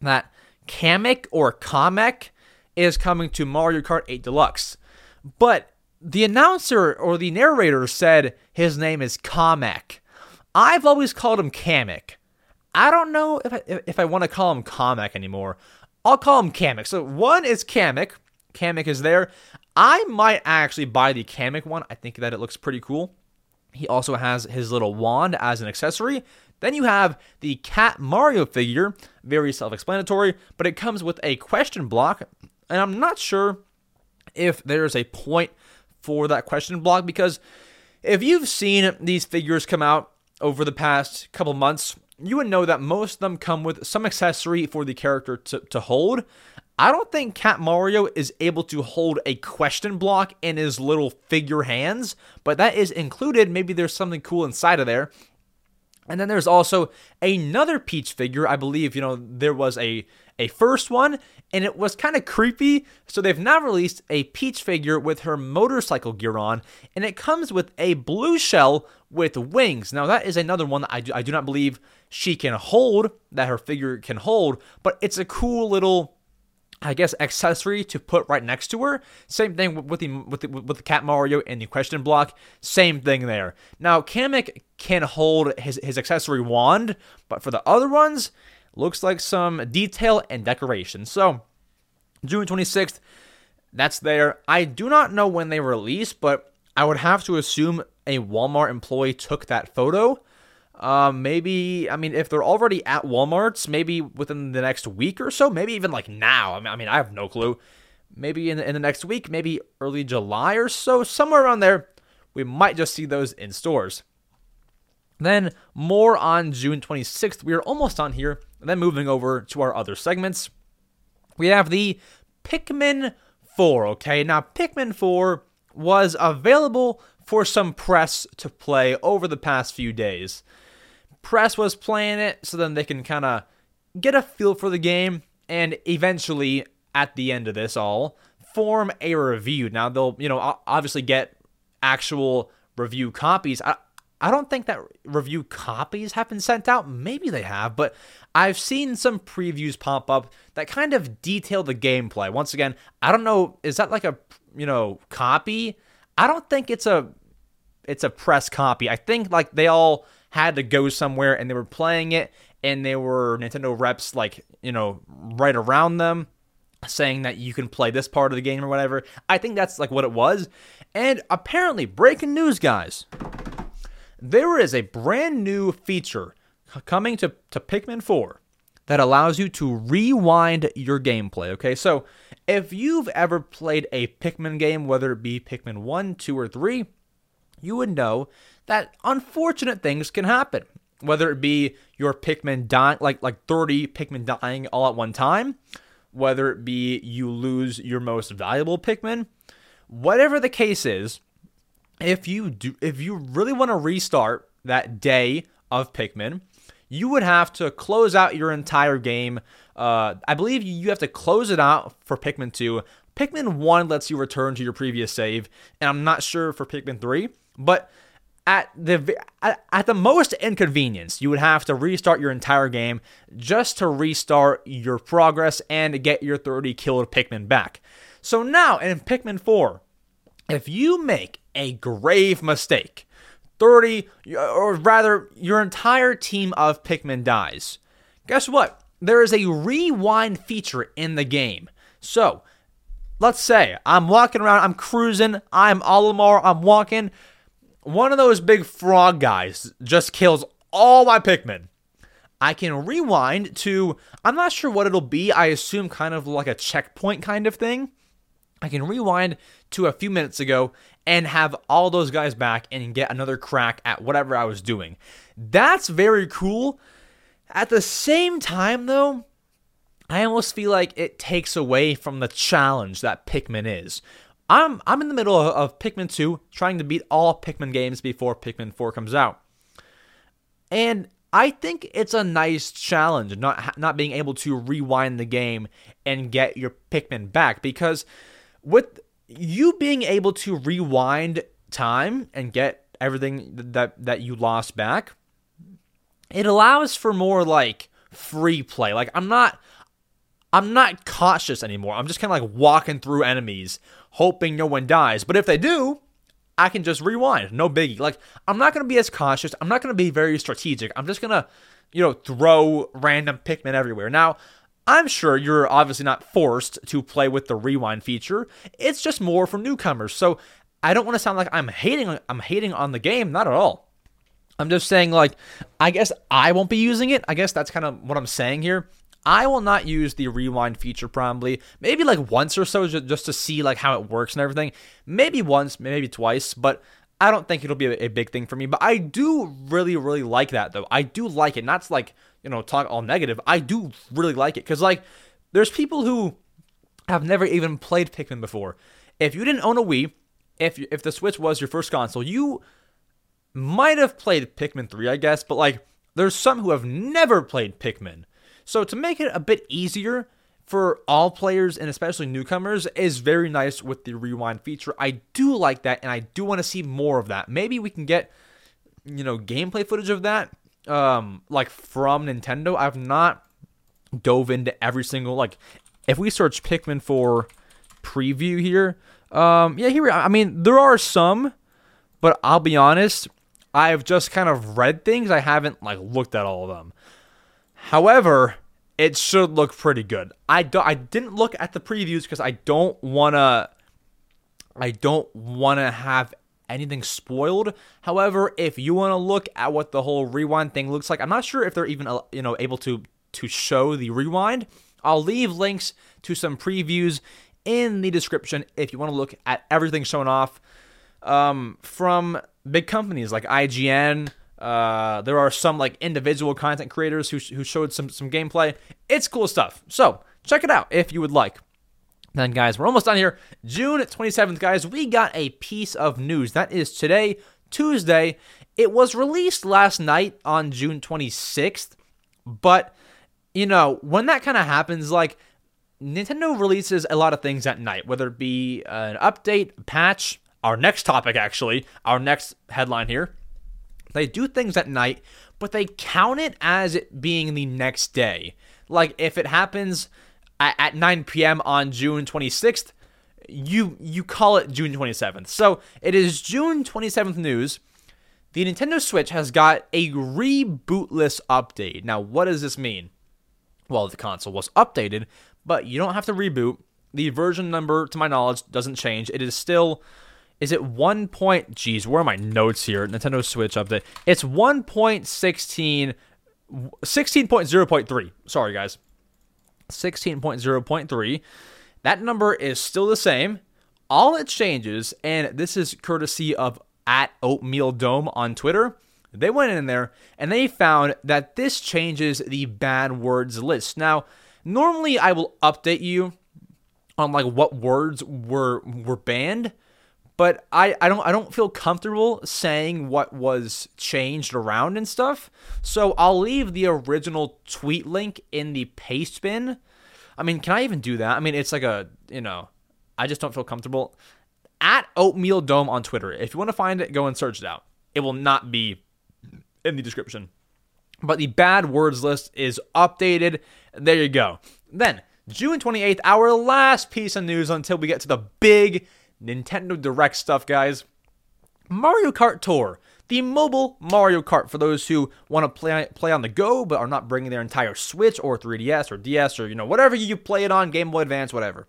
Speaker 1: that Kamek or Kamek is coming to Mario Kart 8 Deluxe. But the announcer or the narrator said his name is Kamek. I've always called him Kamek. I don't know if I, if I want to call him Kamek anymore. I'll call him Kamek. So one is Kamek. Kamek is there. I might actually buy the Kamek one. I think that it looks pretty cool. He also has his little wand as an accessory. Then you have the Cat Mario figure, very self explanatory, but it comes with a question block. And I'm not sure if there's a point for that question block because if you've seen these figures come out over the past couple months, you would know that most of them come with some accessory for the character to, to hold. I don't think Cat Mario is able to hold a question block in his little figure hands, but that is included. Maybe there's something cool inside of there. And then there's also another Peach figure. I believe, you know, there was a a first one and it was kind of creepy. So they've now released a Peach figure with her motorcycle gear on and it comes with a blue shell with wings. Now that is another one that I do, I do not believe she can hold, that her figure can hold, but it's a cool little I guess accessory to put right next to her. Same thing with the with the, with the Cat Mario and the question block. Same thing there. Now Kamek can hold his his accessory wand, but for the other ones, looks like some detail and decoration. So June 26th, that's there. I do not know when they release, but I would have to assume a Walmart employee took that photo um, maybe I mean if they're already at Walmart's, maybe within the next week or so, maybe even like now. I mean, I mean I have no clue. Maybe in the, in the next week, maybe early July or so, somewhere around there, we might just see those in stores. Then more on June 26th. We are almost on here. And then moving over to our other segments, we have the Pikmin 4. Okay, now Pikmin 4 was available for some press to play over the past few days press was playing it so then they can kind of get a feel for the game and eventually at the end of this all form a review. Now they'll, you know, obviously get actual review copies. I I don't think that review copies have been sent out. Maybe they have, but I've seen some previews pop up that kind of detail the gameplay. Once again, I don't know, is that like a, you know, copy? I don't think it's a it's a press copy. I think like they all had to go somewhere and they were playing it and there were Nintendo reps like, you know, right around them saying that you can play this part of the game or whatever. I think that's like what it was. And apparently, breaking news, guys. There is a brand new feature coming to, to Pikmin 4 that allows you to rewind your gameplay. Okay, so if you've ever played a Pikmin game, whether it be Pikmin 1, 2, or 3, you would know that unfortunate things can happen. Whether it be your Pikmin dying, like like 30 Pikmin dying all at one time, whether it be you lose your most valuable Pikmin, whatever the case is, if you do, if you really want to restart that day of Pikmin, you would have to close out your entire game. Uh, I believe you have to close it out for Pikmin 2. Pikmin 1 lets you return to your previous save, and I'm not sure for Pikmin 3, but at the at the most inconvenience, you would have to restart your entire game just to restart your progress and get your 30 killed Pikmin back. So now in Pikmin 4, if you make a grave mistake, 30 or rather your entire team of Pikmin dies. Guess what? There is a rewind feature in the game. So, let's say I'm walking around, I'm cruising, I'm Olimar, I'm walking one of those big frog guys just kills all my Pikmin. I can rewind to, I'm not sure what it'll be. I assume kind of like a checkpoint kind of thing. I can rewind to a few minutes ago and have all those guys back and get another crack at whatever I was doing. That's very cool. At the same time, though, I almost feel like it takes away from the challenge that Pikmin is. I'm I'm in the middle of, of Pikmin 2, trying to beat all Pikmin games before Pikmin 4 comes out. And I think it's a nice challenge not not being able to rewind the game and get your Pikmin back because with you being able to rewind time and get everything that that you lost back, it allows for more like free play. Like I'm not I'm not cautious anymore. I'm just kind of like walking through enemies, hoping no one dies. But if they do, I can just rewind. No biggie. Like I'm not gonna be as cautious. I'm not gonna be very strategic. I'm just gonna, you know, throw random Pikmin everywhere. Now, I'm sure you're obviously not forced to play with the rewind feature. It's just more for newcomers. So I don't want to sound like I'm hating I'm hating on the game, not at all. I'm just saying like I guess I won't be using it. I guess that's kind of what I'm saying here. I will not use the rewind feature probably. Maybe like once or so just to see like how it works and everything. Maybe once, maybe twice, but I don't think it'll be a, big thing for me. But I do really, really like that though. I do like it. Not like you know talk all negative. I do really like it because like there's people who have never even played Pikmin before. If you didn't own a Wii, if if the Switch was your first console, you might have played Pikmin 3, I guess, but like there's some who have never played Pikmin. So to make it a bit easier for all players and especially newcomers is very nice with the rewind feature. I do like that and I do want to see more of that. Maybe we can get you know gameplay footage of that um like from Nintendo. I've not dove into every single like if we search Pikmin 4 preview here, um yeah, here I mean there are some, but I'll be honest, I've just kind of read things. I haven't like looked at all of them. However, it should look pretty good. I do, I didn't look at the previews because I don't wanna I don't wanna have anything spoiled. However, if you want to look at what the whole rewind thing looks like, I'm not sure if they're even uh, you know able to to show the rewind. I'll leave links to some previews in the description if you want to look at everything shown off um, from big companies like IGN, uh, there are some like individual content creators who, who showed some some gameplay. It's cool stuff. So check it out if you would like. Then, guys, we're almost done here. June 27th, guys, we got a piece of news. That is today, Tuesday. It was released last night on June 26th, but you know, when that kind of happens, like Nintendo releases a lot of things at night, whether it be an update, patch, our next topic, actually, our next headline here they do things at night, but they count it as it being the next day. Like if it happens at, 9 p.m. on June 26th, you you call it June 27th. So it is June 27th news. The Nintendo Switch has got a rebootless update. Now, what does this mean? Well, the console was updated, but you don't have to reboot. The version number, to my knowledge, doesn't change. It is still is it 1. Point, geez, where are my notes here? Nintendo Switch update. It's 1.16, 16.0.3. Sorry, guys. 16.0.3. That number is still the same. All it changes, and this is courtesy of at OatmealDome on Twitter. They went in there and they found that this changes the bad words list. Now, normally I will update you on like what words were were banned but I, I don't I don't feel comfortable saying what was changed around and stuff. So I'll leave the original tweet link in the paste bin. I mean, can I even do that? I mean, it's like a you know, I just don't feel comfortable. At OatmealDome on Twitter. If you want to find it, go and search it out. It will not be in the description. But the bad words list is updated. There you go. Then, June 28th, our last piece of news until we get to the big Nintendo Direct stuff, guys. Mario Kart Tour, the mobile Mario Kart for those who want to play play on the go but are not bringing their entire Switch or 3DS or DS or you know whatever you play it on, Game Boy Advance, whatever.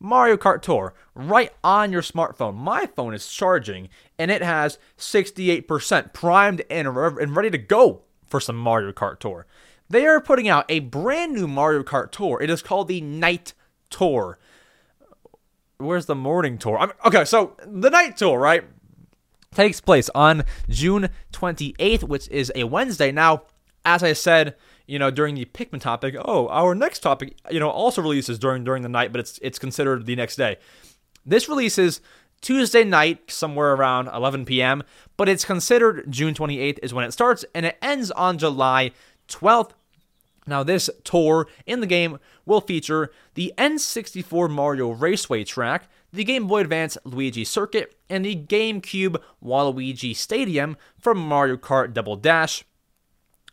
Speaker 1: Mario Kart Tour right on your smartphone. My phone is charging and it has 68% primed and, and ready to go for some Mario Kart Tour. They are putting out a brand new Mario Kart Tour. It is called the Night Tour. Where's the morning tour? I'm, okay, so the night tour, right? Takes place on June 28th, which is a Wednesday. Now, as I said, you know, during the Pikmin topic, oh, our next topic, you know, also releases during during the night, but it's it's considered the next day. This releases Tuesday night, somewhere around 11 p.m., but it's considered June 28th is when it starts, and it ends on July 12th. Now, this tour in the game will feature the N64 Mario Raceway track, the Game Boy Advance Luigi Circuit, and the GameCube Waluigi Stadium from Mario Kart Double Dash.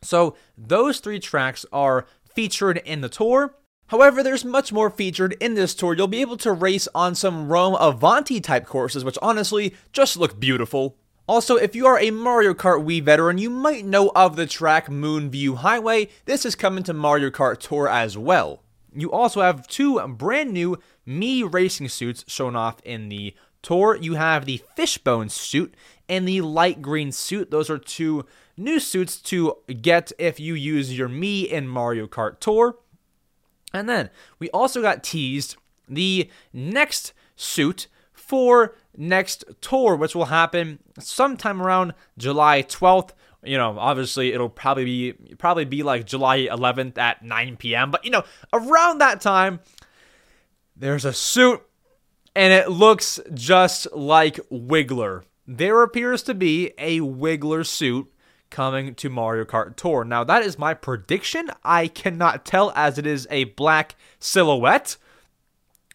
Speaker 1: So, those three tracks are featured in the tour. However, there's much more featured in this tour. You'll be able to race on some Rome Avanti type courses, which honestly just look beautiful. Also, if you are a Mario Kart Wii veteran, you might know of the track Moonview Highway. This is coming to Mario Kart Tour as well. You also have two brand new Mii racing suits shown off in the tour. You have the Fishbone suit and the light green suit. Those are two new suits to get if you use your Mii in Mario Kart Tour. And then we also got teased the next suit for next tour, which will happen sometime around July 12th. You know, obviously it'll probably be probably be like July 11th at 9 p.m. But you know, around that time, there's a suit, and it looks just like Wiggler. There appears to be a Wiggler suit coming to Mario Kart Tour. Now, that is my prediction. I cannot tell as it is a black silhouette.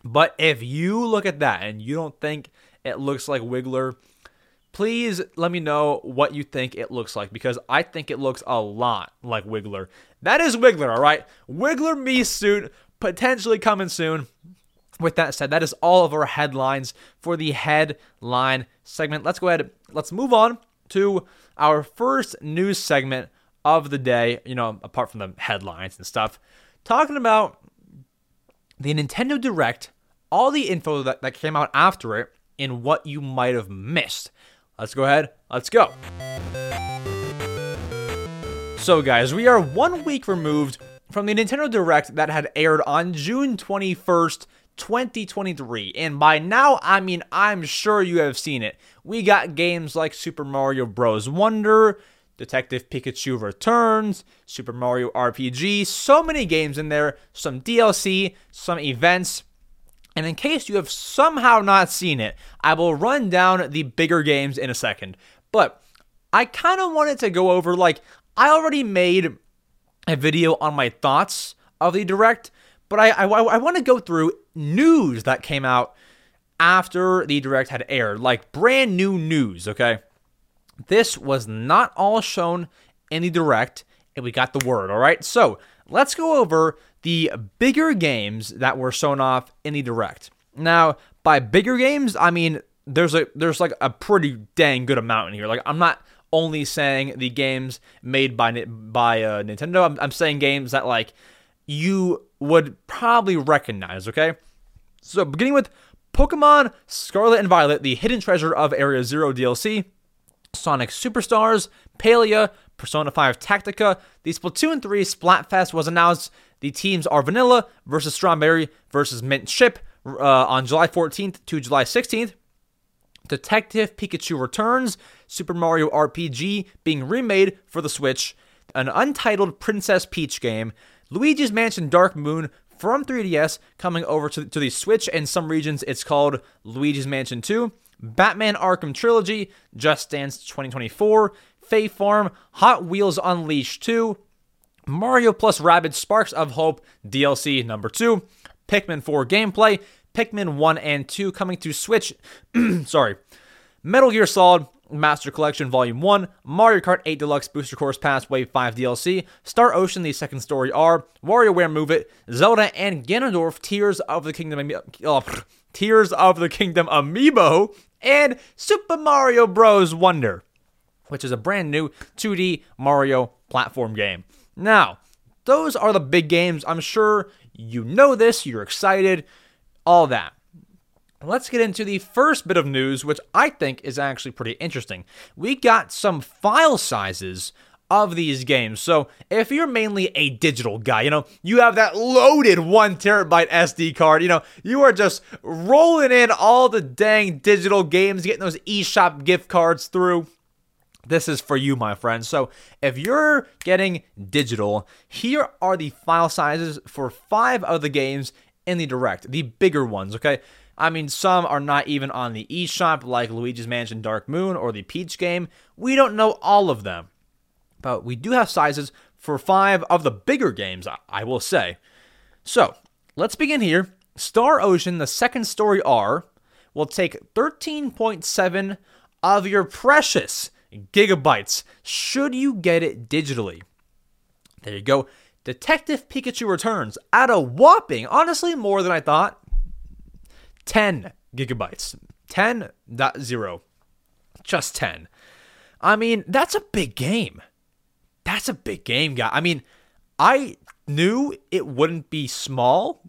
Speaker 1: But if you look at that and you don't think it looks like Wiggler, please let me know what you think it looks like because I think it looks a lot like Wiggler. That is Wiggler, all right? Wiggler Mii suit potentially coming soon. With that said, that is all of our headlines for the headline segment. Let's go ahead. Let's move on to our first news segment of the day, you know, apart from the headlines and stuff, talking about the Nintendo Direct, all the info that, that came out after it, and what you might have missed. Let's go ahead, let's go. So, guys, we are one week removed from the Nintendo Direct that had aired on June 21st, 2023. And by now, I mean, I'm sure you have seen it. We got games like Super Mario Bros. Wonder, Detective Pikachu Returns, Super Mario RPG, so many games in there, some DLC, some events. And in case you have somehow not seen it, I will run down the bigger games in a second. But I kind of wanted to go over, like, I already made a video on my thoughts of the Direct, but I, I, I want to go through news that came out after the direct had aired, like brand new news, okay? This was not all shown in the direct, and we got the word, all right? So let's go over the bigger games that were shown off in the direct. Now, by bigger games, I mean there's a there's like a pretty dang good amount in here. Like I'm not only saying the games made by by uh, Nintendo. I'm, I'm saying games that like you would probably recognize, okay? So, beginning with Pokemon Scarlet and Violet, the hidden treasure of Area Zero DLC, Sonic Superstars, Palia, Persona 5 Tactica, the Splatoon 3 Splatfest was announced. The teams are Vanilla versus Strawberry versus Mint Chip uh, on July 14th to July 16th. Detective Pikachu Returns, Super Mario RPG being remade for the Switch, an untitled Princess Peach game, Luigi's Mansion Dark Moon from 3DS coming over to, to the Switch. In some regions, it's called Luigi's Mansion 2. Batman Arkham Trilogy, Just Dance 2024, Fae Farm, Hot Wheels Unleashed 2, Mario plus Rabbids Sparks of Hope DLC number 2, Pikmin 4 gameplay, Pikmin 1 and 2 coming to Switch. Sorry. Metal Gear Solid Master Collection Volume 1, Mario Kart 8 Deluxe Booster Course Pass Wave 5 DLC, Star Ocean The Second Story R, WarioWare Move It, Zelda and Ganondorf Tears of the Kingdom oh, Tears of the Kingdom Amiibo, and Super Mario Bros. Wonder, which is a brand new 2D Mario platform game. Now, those are the big games. I'm sure you know this, you're excited, all that. let's get into the first bit of news, which I think is actually pretty interesting. We got some file sizes of these games. So if you're mainly a digital guy, you know, you have that loaded one terabyte SD card, you know, you are just rolling in all the dang digital games, getting those eShop gift cards through. This is for you, my friend. So, if you're getting digital, here are the file sizes for five of the games in the direct, the bigger ones, okay? I mean, some are not even on the eShop, like Luigi's Mansion Dark Moon or the Peach game. We don't know all of them. But we do have sizes for five of the bigger games, I will say. So, let's begin here. Star Ocean, the second story R, will take 13.7 of your precious gigabytes should you get it digitally. There you go. Detective Pikachu returns at a whopping, honestly, more than I thought, 10 gigabytes. 10.0. Just 10. I mean, that's a big game. That's a big game, guy. I mean, I knew it wouldn't be small,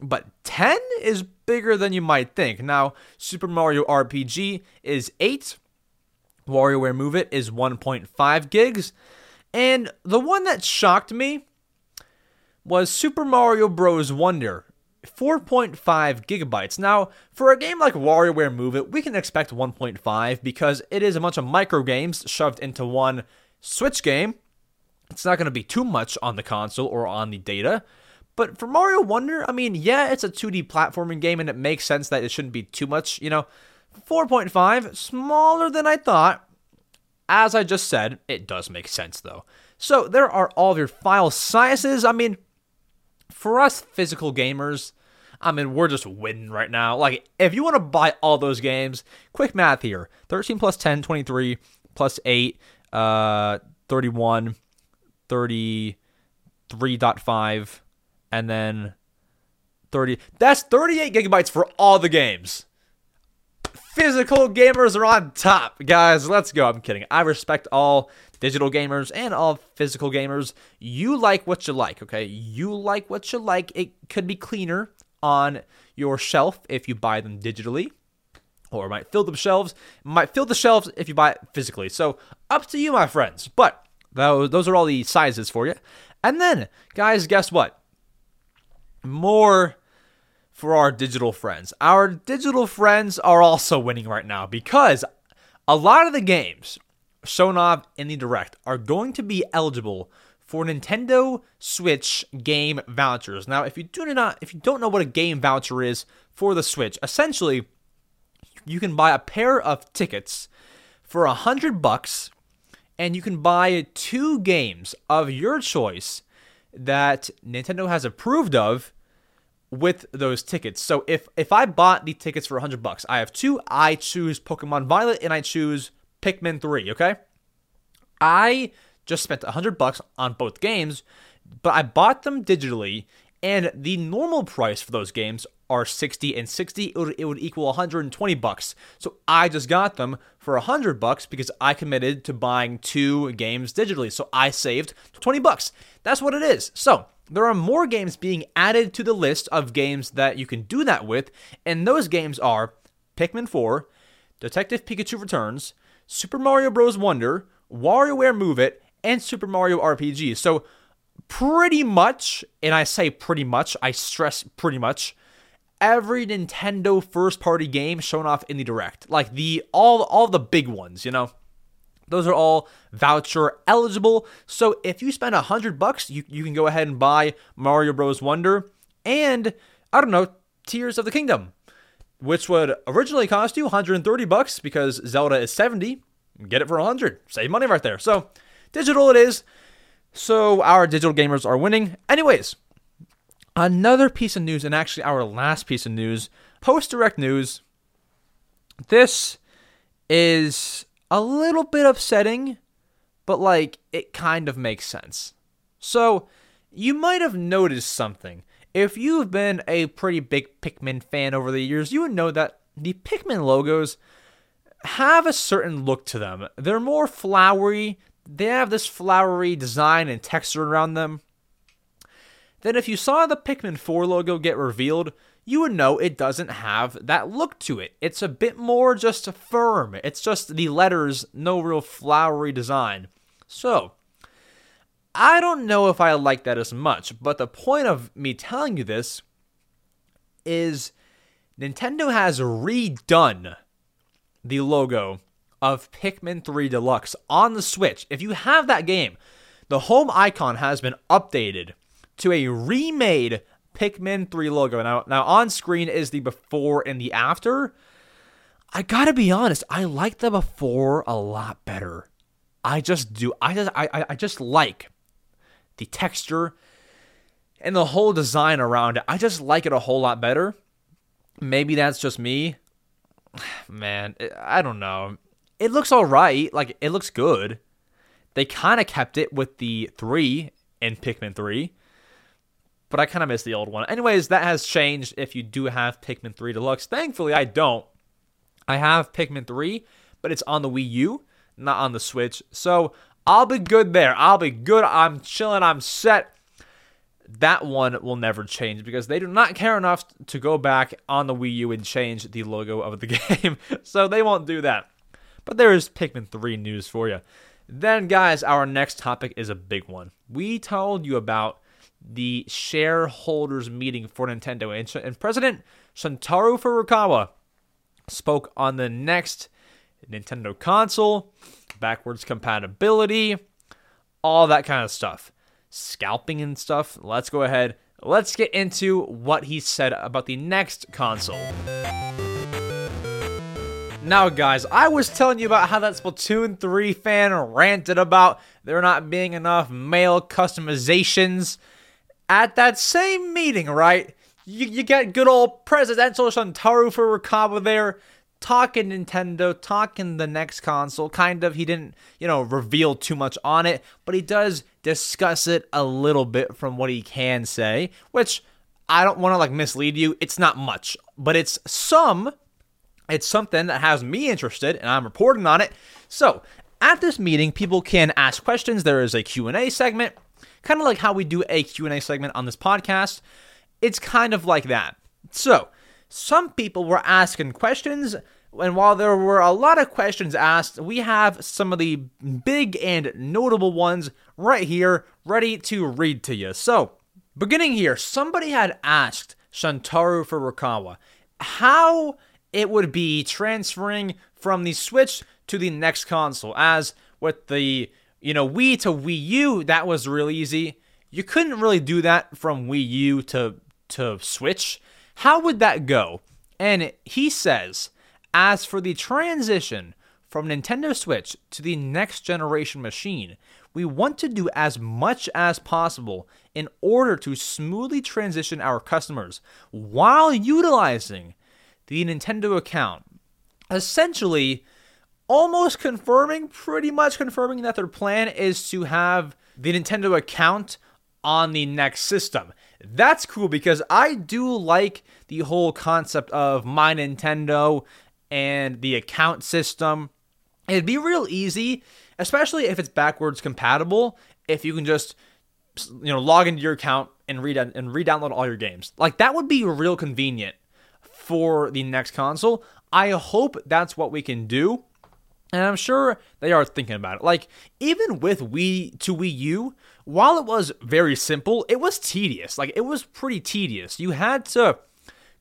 Speaker 1: but 10 is bigger than you might think. Now, Super Mario RPG is 8, WarioWare Move It is 1.5 gigs, and the one that shocked me was Super Mario Bros. Wonder 4.5 gigabytes. Now, for a game like WarioWare Move It, we can expect 1.5 because it is a bunch of micro games shoved into one Switch game. It's not going to be too much on the console or on the data. But for Mario Wonder, I mean, yeah, it's a 2D platforming game and it makes sense that it shouldn't be too much, you know. 4.5, smaller than I thought. As I just said, it does make sense though. So there are all of your file sizes. I mean, for us physical gamers, I mean, we're just winning right now. Like, if you want to buy all those games, quick math here 13 plus 10, 23, plus 8, uh, 31, 33.5, and then 30. That's 38 gigabytes for all the games. Physical gamers are on top, guys. Let's go. I'm kidding. I respect all digital gamers and all physical gamers. You like what you like, okay? You like what you like. It could be cleaner on your shelf if you buy them digitally, or might fill the shelves. Might fill the shelves if you buy it physically. So up to you, my friends. But those those are all the sizes for you. And then, guys, guess what? More for our digital friends. Our digital friends are also winning right now because a lot of the games shown off in the direct are going to be eligible for Nintendo Switch game vouchers. Now, if you do not if you don't know what a game voucher is for the Switch, essentially you can buy a pair of tickets for a hundred bucks and you can buy two games of your choice that Nintendo has approved of with those tickets. So if if I bought the tickets for 100 bucks, I have two, I choose Pokemon Violet and I choose Pikmin 3, okay? I just spent 100 bucks on both games, but I bought them digitally and the normal price for those games are 60 and 60 it would, it would equal 120 bucks. So i just got them for 100 bucks because i committed to buying two games digitally. So i saved 20 bucks. That's what it is. So there are more games being added to the list of games that you can do that with and those games are pikmin 4 detective pikachu returns super mario bros wonder WarioWare Move It, and Super Mario RPG. So pretty much, and I say pretty much, I stress pretty much, every Nintendo first party game shown off in the direct. Like the all all the big ones, you know. Those are all voucher eligible. So if you spend a hundred bucks, you, you can go ahead and buy Mario Bros. Wonder and I don't know, Tears of the Kingdom, which would originally cost you 130 bucks because Zelda is 70. Get it for 100. Save money right there. So digital it is. So our digital gamers are winning. Anyways, another piece of news, and actually our last piece of news, post direct news. This is a little bit upsetting, but like it kind of makes sense. So, you might have noticed something. If you've been a pretty big Pikmin fan over the years, you would know that the Pikmin logos have a certain look to them. They're more flowery, they have this flowery design and texture around them. Then, if you saw the Pikmin 4 logo get revealed, you would know it doesn't have that look to it. It's a bit more just firm. It's just the letters, no real flowery design. So, I don't know if I like that as much, but the point of me telling you this is Nintendo has redone the logo of Pikmin 3 Deluxe on the Switch. If you have that game, the home icon has been updated to a remade Pikmin 3 logo. Now, now on screen is the before and the after. I gotta be honest, I like the before a lot better. I just do. I just I I just like the texture and the whole design around it. I just like it a whole lot better. Maybe that's just me. Man, I don't know. It looks all right. Like it looks good. They kind of kept it with the 3 in Pikmin 3 but I kind of miss the old one. Anyways, that has changed if you do have Pikmin 3 Deluxe. Thankfully, I don't. I have Pikmin 3, but it's on the Wii U, not on the Switch. So I'll be good there. I'll be good. I'm chilling. I'm set. That one will never change because they do not care enough to go back on the Wii U and change the logo of the game. so they won't do that. But there is Pikmin 3 news for you. Then, guys, our next topic is a big one. We told you about the shareholders meeting for Nintendo. And, and President Shuntaro Furukawa spoke on the next Nintendo console, backwards compatibility, all that kind of stuff. Scalping and stuff. Let's go ahead. Let's get into what he said about the next console. Now, guys, I was telling you about how that Splatoon 3 fan ranted about there not being enough male customizations at that same meeting, right? You, you get good old presidential Shuntaro Furukawa there talking Nintendo, talking the next console. Kind of, he didn't, you know, reveal too much on it, but he does discuss it a little bit from what he can say, which I don't want to like mislead you. It's not much, but it's some. It's something that has me interested, and I'm reporting on it. So, at this meeting, people can ask questions. There is a Q&A segment kind of like how we do a Q&A segment on this podcast. It's kind of like that. So, some people were asking questions, and while there were a lot of questions asked, we have some of the big and notable ones right here ready to read to you. So, beginning here, somebody had asked Shuntaro Furukawa how it would be transferring from the Switch to the next console, as with the you know, Wii to Wii U, that was really easy. You couldn't really do that from Wii U to to Switch. How would that go? And he says, as for the transition from Nintendo Switch to the next generation machine, we want to do as much as possible in order to smoothly transition our customers while utilizing the Nintendo account. Essentially, almost confirming, pretty much confirming that their plan is to have the Nintendo account on the next system. That's cool because I do like the whole concept of my Nintendo and the account system. It'd be real easy, especially if it's backwards compatible, if you can just you know log into your account and read and re-download all your games. Like that would be real convenient for the next console. I hope that's what we can do. And I'm sure they are thinking about it. Like, even with Wii to Wii U, while it was very simple, it was tedious. Like, it was pretty tedious. You had to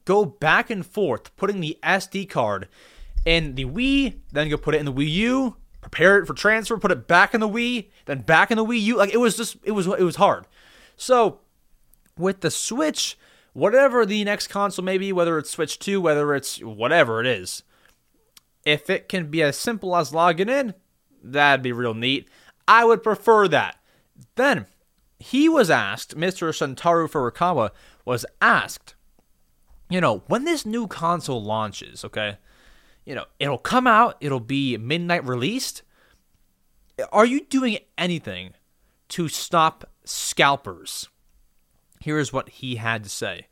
Speaker 1: go back and forth putting the SD card in the Wii, then go put it in the Wii U, prepare it for transfer, put it back in the Wii, then back in the Wii U. Like, it was just, it was, it was hard. So, with the Switch, whatever the next console may be, whether it's Switch 2, whether it's whatever it is, if it can be as simple as logging in, that'd be real neat. I would prefer that. Then he was asked, Mr. Shuntaro Furukawa was asked, you know, when this new console launches, okay, you know, it'll come out, it'll be midnight released. Are you doing anything to stop scalpers? Here's what he had to say.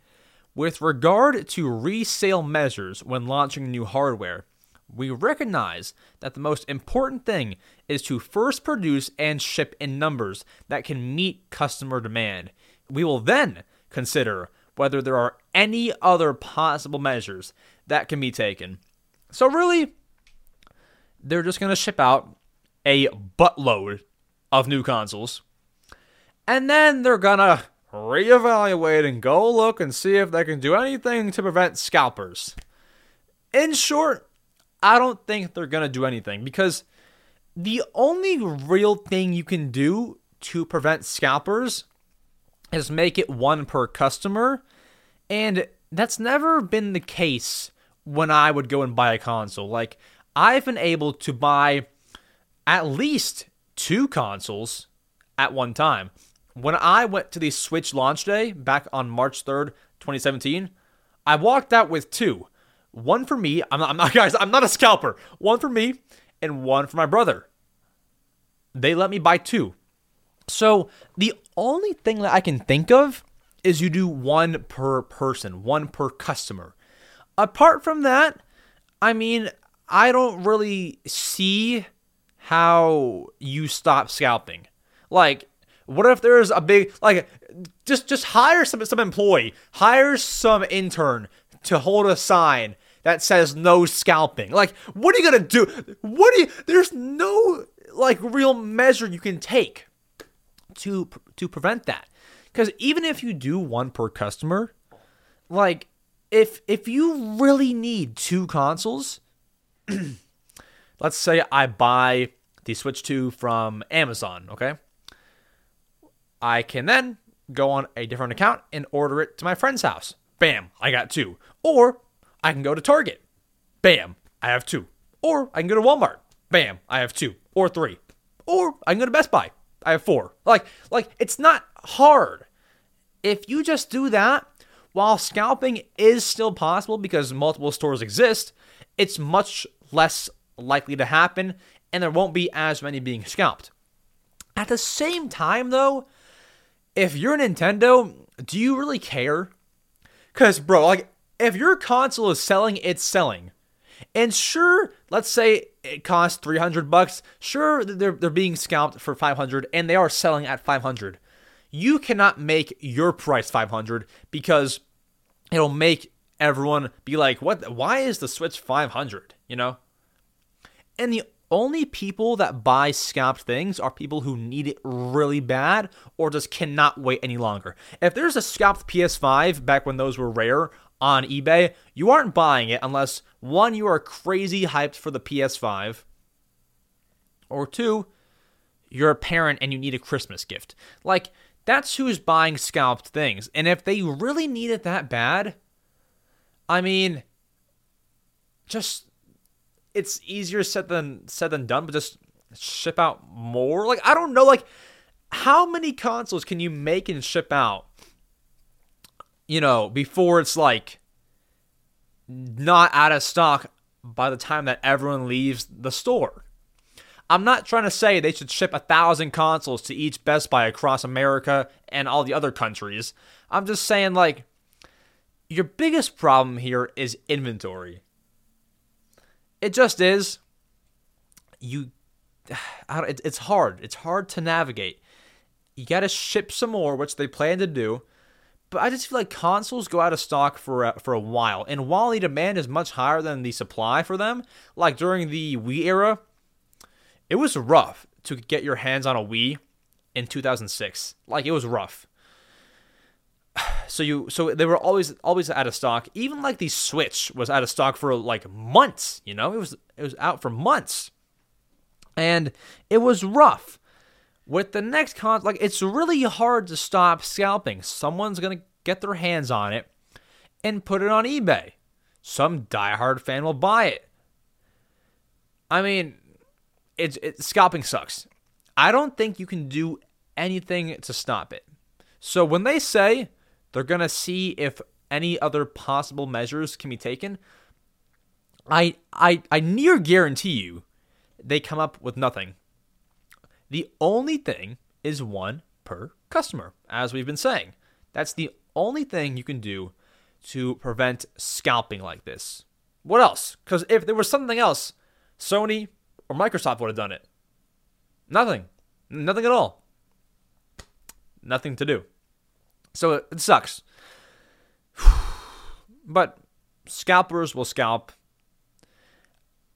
Speaker 1: With regard to resale measures when launching new hardware, we recognize that the most important thing is to first produce and ship in numbers that can meet customer demand. We will then consider whether there are any other possible measures that can be taken. So, really, they're just going to ship out a buttload of new consoles. And then they're going to reevaluate and go look and see if they can do anything to prevent scalpers. In short, I don't think they're going to do anything because the only real thing you can do to prevent scalpers is make it one per customer. And that's never been the case when I would go and buy a console. Like, I've been able to buy at least two consoles at one time. When I went to the Switch launch day back on March 3rd, 2017, I walked out with two. One for me, I'm not, I'm not guys, I'm not a scalper. One for me and one for my brother. They let me buy two. So the only thing that I can think of is you do one per person, one per customer. Apart from that, I mean, I don't really see how you stop scalping. Like, what if there's a big like just just hire some some employee, hire some intern to hold a sign that says no scalping. Like, what are you gonna do? What do you? There's no like real measure you can take to to prevent that. Because even if you do one per customer, like if if you really need two consoles, let's say I buy the Switch 2 from Amazon, okay? I can then go on a different account and order it to my friend's house. Bam, I got two. Or I can go to Target. Bam, I have two. Or I can go to Walmart. Bam, I have two or three. Or I can go to Best Buy. I have four. Like like it's not hard. If you just do that, while scalping is still possible because multiple stores exist, it's much less likely to happen and there won't be as many being scalped. At the same time though, if you're Nintendo, do you really care? Cuz bro, like if your console is selling, it's selling. And sure, let's say it costs 300 bucks. Sure, they're, they're being scalped for 500 and they are selling at 500. You cannot make your price 500 because it'll make everyone be like, "What why is the Switch 500?" you know? And the only people that buy scalped things are people who need it really bad or just cannot wait any longer. If there's a scalped PS5 back when those were rare on eBay, you aren't buying it unless one, you are crazy hyped for the PS5, or two, you're a parent and you need a Christmas gift. Like, that's who's buying scalped things. And if they really need it that bad, I mean, just it's easier said than said than done, but just ship out more. Like I don't know, like how many consoles can you make and ship out? You know, before it's like not out of stock by the time that everyone leaves the store. I'm not trying to say they should ship a thousand consoles to each Best Buy across America and all the other countries. I'm just saying, like, your biggest problem here is inventory. It just is. You, it's hard. It's hard to navigate. You got to ship some more, which they plan to do. But I just feel like consoles go out of stock for a, for a while, and while the demand is much higher than the supply for them, like during the Wii era, it was rough to get your hands on a Wii in 2006. Like it was rough. So you so they were always always out of stock. Even like the Switch was out of stock for like months, you know? It was it was out for months. And it was rough. With the next con like it's really hard to stop scalping. Someone's to get their hands on it and put it on eBay. Some diehard fan will buy it. I mean, it's it, scalping sucks. I don't think you can do anything to stop it. So when they say they're to see if any other possible measures can be taken, I I I near guarantee you they come up with nothing. The only thing is one per customer, as we've been saying. That's the only thing you can do to prevent scalping like this. What else? Because if there was something else, Sony or Microsoft would have done it. Nothing. Nothing at all. Nothing to do. So it, sucks. but scalpers will scalp.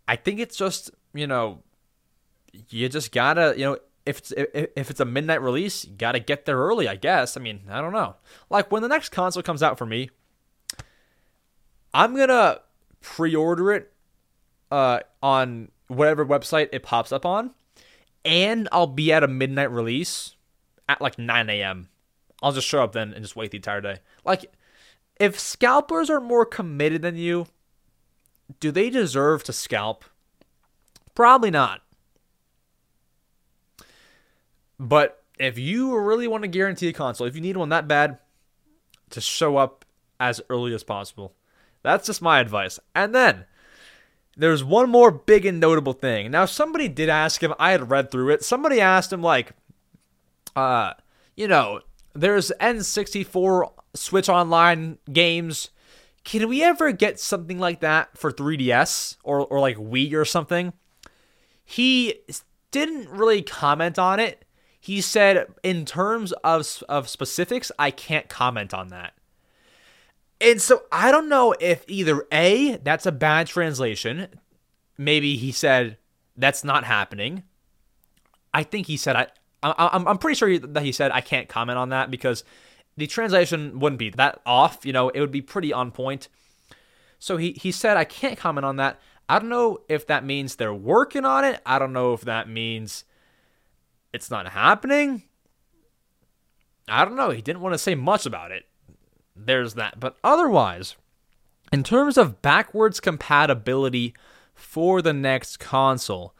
Speaker 1: I think it's just, you know, you just gotta, you know, if it's if it's a midnight release, you gotta get there early, I guess. I mean, I don't know. Like when the next console comes out for me, I'm gonna pre-order it uh, on whatever website it pops up on, and I'll be at a midnight release at like 9 a.m. I'll just show up then and just wait the entire day. Like, if scalpers are more committed than you, do they deserve to scalp? Probably not. But if you really want to guarantee a console, if you need one that bad, to show up as early as possible. That's just my advice. And then there's one more big and notable thing. Now, somebody did ask him, I had read through it. Somebody asked him, like, uh, you know, there's N64 Switch Online games. Can we ever get something like that for 3DS or, or like Wii or something? He didn't really comment on it. He said, in terms of, of specifics, I can't comment on that. And so I don't know if either A, that's a bad translation. Maybe he said that's not happening. I think he said I I'm, I'm pretty sure that he said I can't comment on that because the translation wouldn't be that off. You know, it would be pretty on point. So he, he said, I can't comment on that. I don't know if that means they're working on it. I don't know if that means it's not happening. I don't know. He didn't want to say much about it. There's that. But otherwise, in terms of backwards compatibility for the next console,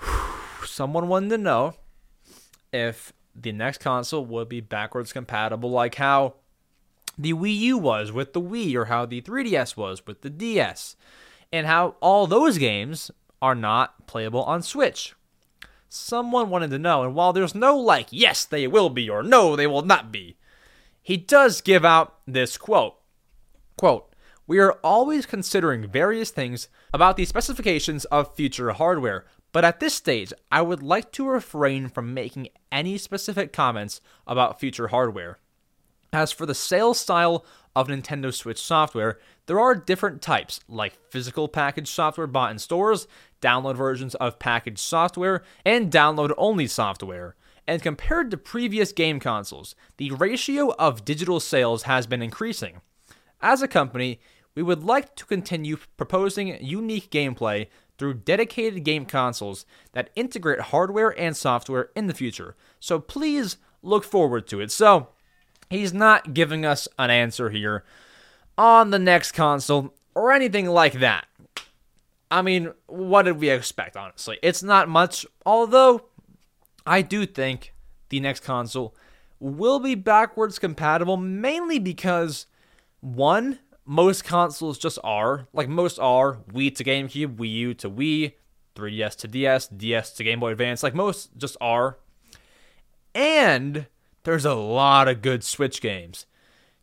Speaker 1: someone wanted to know if the next console would be backwards compatible, like how the Wii U was with the Wii, or how the 3DS was with the DS, and how all those games are not playable on Switch. Someone wanted to know, and while there's no like, yes, they will be, or no, they will not be, he does give out this quote. Quote, we are always considering various things about the specifications of future hardware, but at this stage, I would like to refrain from making any specific comments about future hardware. As for the sales style of Nintendo Switch software, there are different types, like physical package software bought in stores, download versions of packaged software, and download only software. And compared to previous game consoles, the ratio of digital sales has been increasing. As a company, we would like to continue proposing unique gameplay through dedicated game consoles that integrate hardware and software in the future. So please look forward to it. So he's not giving us an answer here on the next console or anything like that. I mean, what did we expect, honestly? It's not much, although I do think the next console will be backwards compatible mainly because, one, most consoles just are. Like most are Wii to GameCube, Wii U to Wii, 3DS to DS, DS to Game Boy Advance. Like most just are. And there's a lot of good Switch games.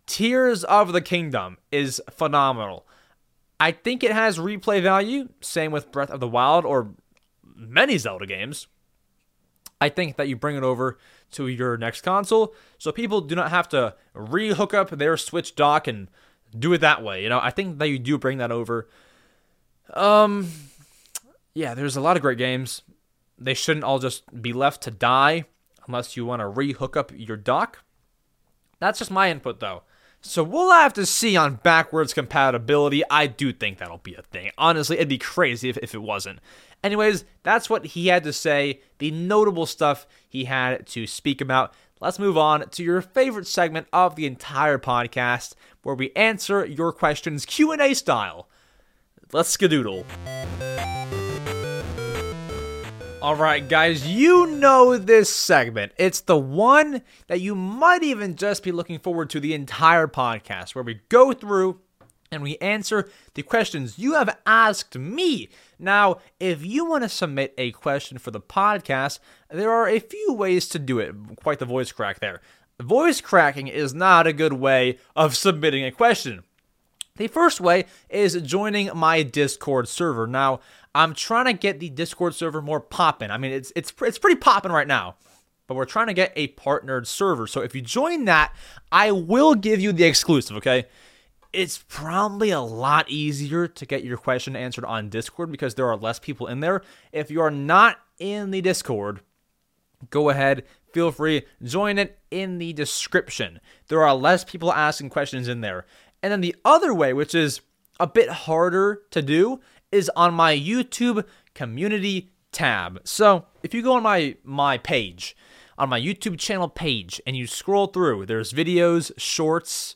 Speaker 1: Tears of the Kingdom is phenomenal. I think it has replay value, same with Breath of the Wild or many Zelda games. I think that you bring it over to your next console so people do not have to re hook up their Switch dock and do it that way. You know, I think that you do bring that over. Um, yeah, there's a lot of great games. They shouldn't all just be left to die unless you want to re-hook up your dock. That's just my input, though. So we'll have to see on backwards compatibility. I do think that'll be a thing. Honestly, it'd be crazy if, if it wasn't. Anyways, that's what he had to say, the notable stuff he had to speak about. Let's move on to your favorite segment of the entire podcast, where we answer your questions Q&A style. Let's skadoodle. All right, guys, you know this segment. It's the one that you might even just be looking forward to the entire podcast, where we go through and we answer the questions you have asked me. Now, if you want to submit a question for the podcast, there are a few ways to do it. Quite the voice crack there. Voice cracking is not a good way of submitting a question. The first way is joining my Discord server. Now, I'm trying to get the Discord server more popping. I mean, it's it's it's pretty popping right now. But we're trying to get a partnered server. So if you join that, I will give you the exclusive, okay? it's probably a lot easier to get your question answered on Discord because there are less people in there. If you are not in the Discord, go ahead, feel free, join it in the description. There are less people asking questions in there. And then the other way, which is a bit harder to do, is on my YouTube community tab. So if you go on my my page, on my YouTube channel page, and you scroll through, there's videos, shorts,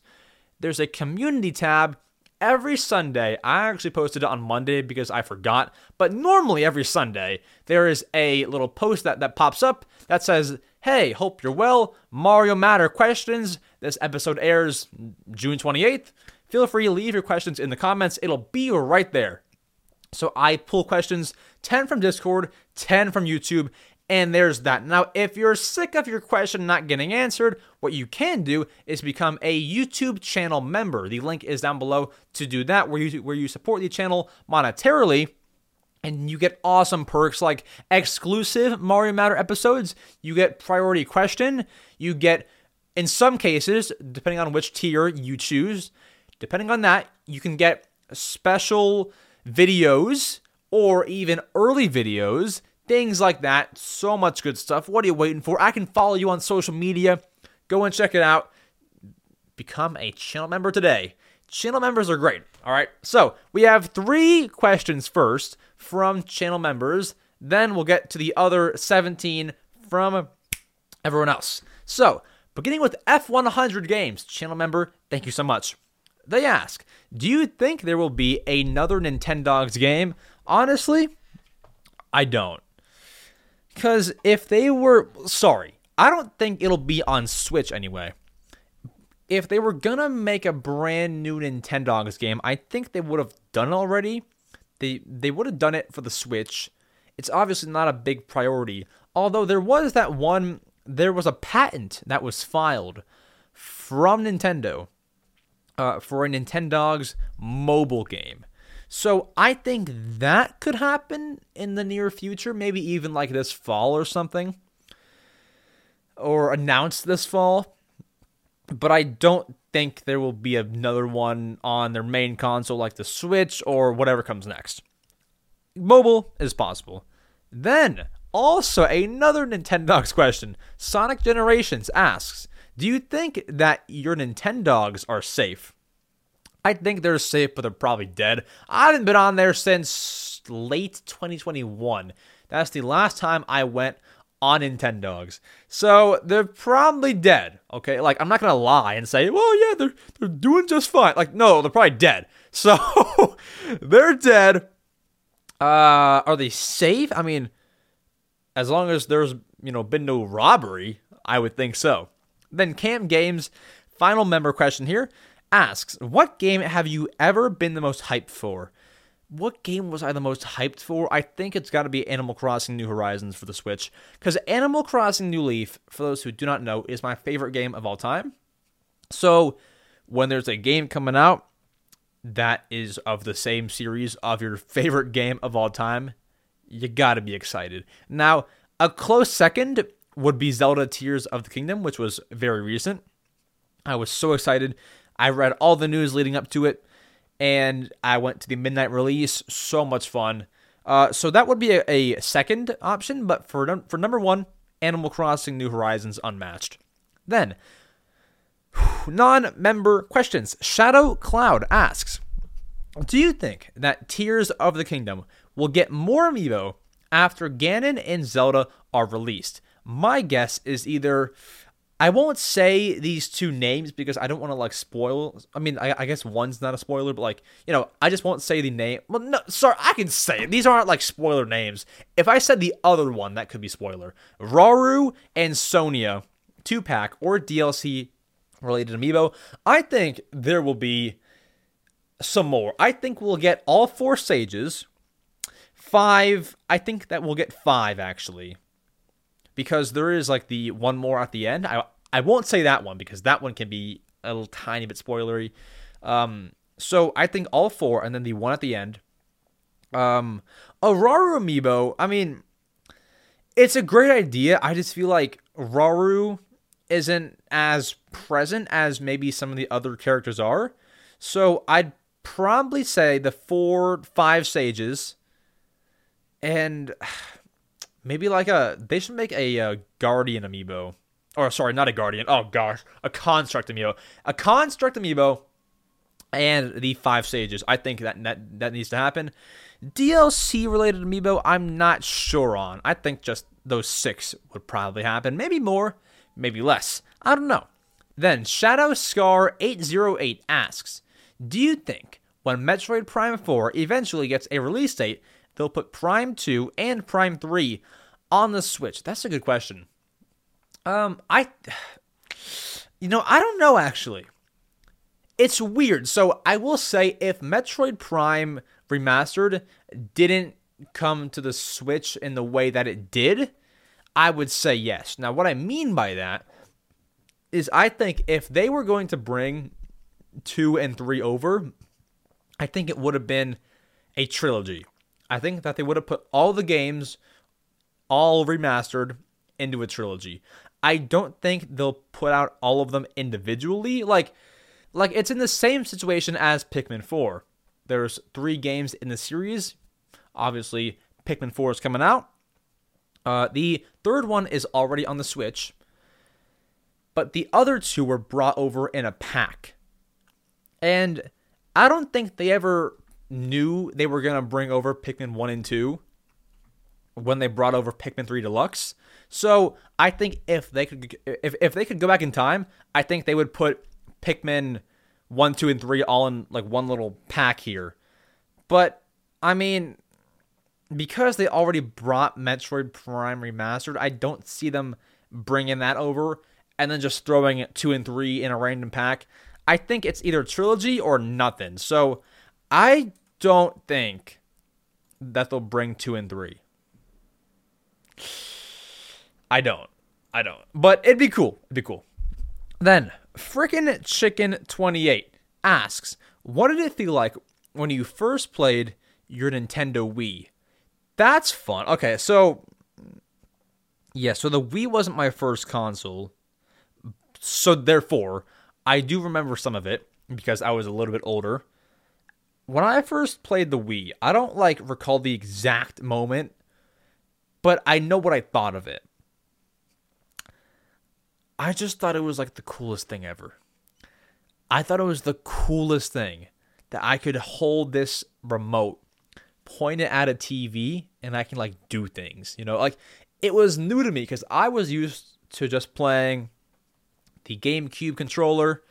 Speaker 1: there's a community tab. Every Sunday, I actually posted it on Monday because I forgot, but normally every Sunday, there is a little post that, that pops up that says, Hey, hope you're well. Mario Matter questions. This episode airs June 28th. Feel free to leave your questions in the comments. It'll be right there. So I pull questions 10 from Discord, 10 from YouTube, and there's that. Now, if you're sick of your question not getting answered, what you can do is become a YouTube channel member. The link is down below to do that, where you where you support the channel monetarily. And you get awesome perks like exclusive Mario Matter episodes. You get priority question. You get, in some cases, depending on which tier you choose, depending on that, you can get special videos or even early videos things like that. So much good stuff. What are you waiting for? I can follow you on social media. Go and check it out. Become a channel member today. Channel members are great. All right. So we have three questions first from channel members. Then we'll get to the other 17 from everyone else. So, beginning with F100 Games, channel member, thank you so much. They ask, do you think there will be another Nintendogs game? Honestly, I don't. Because if they were, sorry, I don't think it'll be on Switch anyway. If they were gonna make a brand new Nintendogs game, I think they would have done it already. They they would have done it for the Switch. It's obviously not a big priority. Although there was that one, there was a patent that was filed from Nintendo uh, for a Nintendogs mobile game. So I think that could happen in the near future, maybe even like this fall or something, or announced this fall. But I don't think there will be another one on their main console like the Switch or whatever comes next. Mobile is possible. Then, also another Nintendogs question. Sonic Generations asks, "Do you think that your Nintendogs are safe?" I think they're safe, but they're probably dead. I haven't been on there since late 2021. That's the last time I went on Nintendogs. So they're probably dead. Okay, like I'm not gonna lie and say, well, yeah, they're they're doing just fine. Like, no, they're probably dead. So they're dead. Uh, are they safe? I mean, as long as there's you know been no robbery, I would think so. Then Cam Games, final member question here asks, What game have you ever been the most hyped for? What game was I the most hyped for? I think it's got to be Animal Crossing New Horizons for the Switch. Because Animal Crossing New Leaf, for those who do not know, is my favorite game of all time. So when there's a game coming out that is of the same series of your favorite game of all time, you got to be excited. Now, a close second would be Zelda Tears of the Kingdom, which was very recent. I was so excited. I read all the news leading up to it, and I went to the midnight release. So much fun. Uh, so that would be a, a second option, but for for number one, Animal Crossing New Horizons Unmatched. Then, non-member questions. Shadow Cloud asks, "Do you think that Tears of the Kingdom will get more amiibo after Ganon and Zelda are released?" My guess is either I won't say these two names because I don't want to like spoil. I mean, I, I, guess one's not a spoiler, but like you know, I just won't say the name. Well, no, sorry, I can say it. These aren't like spoiler names. If I said the other one, that could be spoiler. Rauru and Sonia, two pack or DLC related amiibo. I think there will be some more. I think we'll get all four sages. Five. I think that we'll get five actually because there is like the one more at the end. I I won't say that one because that one can be a little tiny bit spoilery. Um, so I think all four, and then the one at the end. Um, Rauru amiibo. I mean, it's a great idea. I just feel like Rauru isn't as present as maybe some of the other characters are. So I'd probably say the four, five sages, and maybe like a. They should make a, a guardian amiibo, or sorry, not a guardian. Oh gosh, a construct amiibo, a construct amiibo, and the five sages. I think that that that needs to happen. DLC related amiibo, I'm not sure on. I think just those six would probably happen. Maybe more, maybe less. I don't know. Then Shadow Scar 808 asks, "Do you think when Metroid Prime 4 eventually gets a release date, they'll put Prime 2 and Prime 3 on the Switch?" That's a good question. Um, I, you know, I don't know actually. It's weird. So I will say, if Metroid Prime Remastered didn't come to the Switch in the way that it did, I would say yes. Now, what I mean by that is I think if they were going to bring two and three over, I think it would have been a trilogy. I think that they would have put all the games, all remastered, into a trilogy. I don't think they'll put out all of them individually. Like, like it's in the same situation as Pikmin 4. There's three games in the series. Obviously, Pikmin 4 is coming out. Uh, the third one is already on the Switch, but the other two were brought over in a pack. And I don't think they ever knew they were going to bring over Pikmin 1 and 2 when they brought over Pikmin 3 Deluxe. So I think if they could if, if they could go back in time, I think they would put Pikmin 1, 2, and 3 all in like one little pack here. But I mean, because they already brought Metroid Prime Remastered, I don't see them bringing that over and then just throwing two and three in a random pack. I think it's either trilogy or nothing. So I don't think that they'll bring two and three. I don't. I don't. But it'd be cool. It'd be cool. Then, frickin' Chicken 28 asks, What did it feel like when you first played your Nintendo Wii? That's fun. Okay, so yeah, so the Wii wasn't my first console. So therefore, I do remember some of it because I was a little bit older. When I first played the Wii, I don't like recall the exact moment, but I know what I thought of it. I just thought it was like the coolest thing ever. I thought it was the coolest thing that I could hold this remote point it at a TV and I can like do things. You know, like it was new to me because I was used to just playing the GameCube controller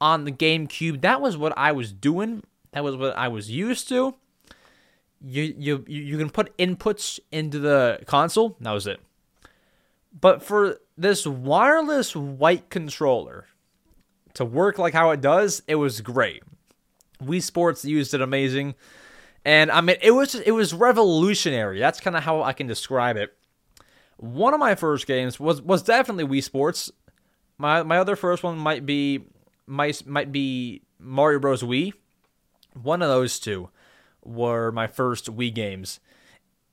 Speaker 1: on the GameCube. That was what I was doing. That was what I was used to. You you you can put inputs into the console. That was it. But for this wireless white controller to work like how it does, it was great. Wii Sports used it amazing. And I mean, it was it was revolutionary. That's kind of how I can describe it. One of my first games was was definitely Wii Sports. My my other first one might be might might be Mario Bros. Wii. One of those two were my first Wii games.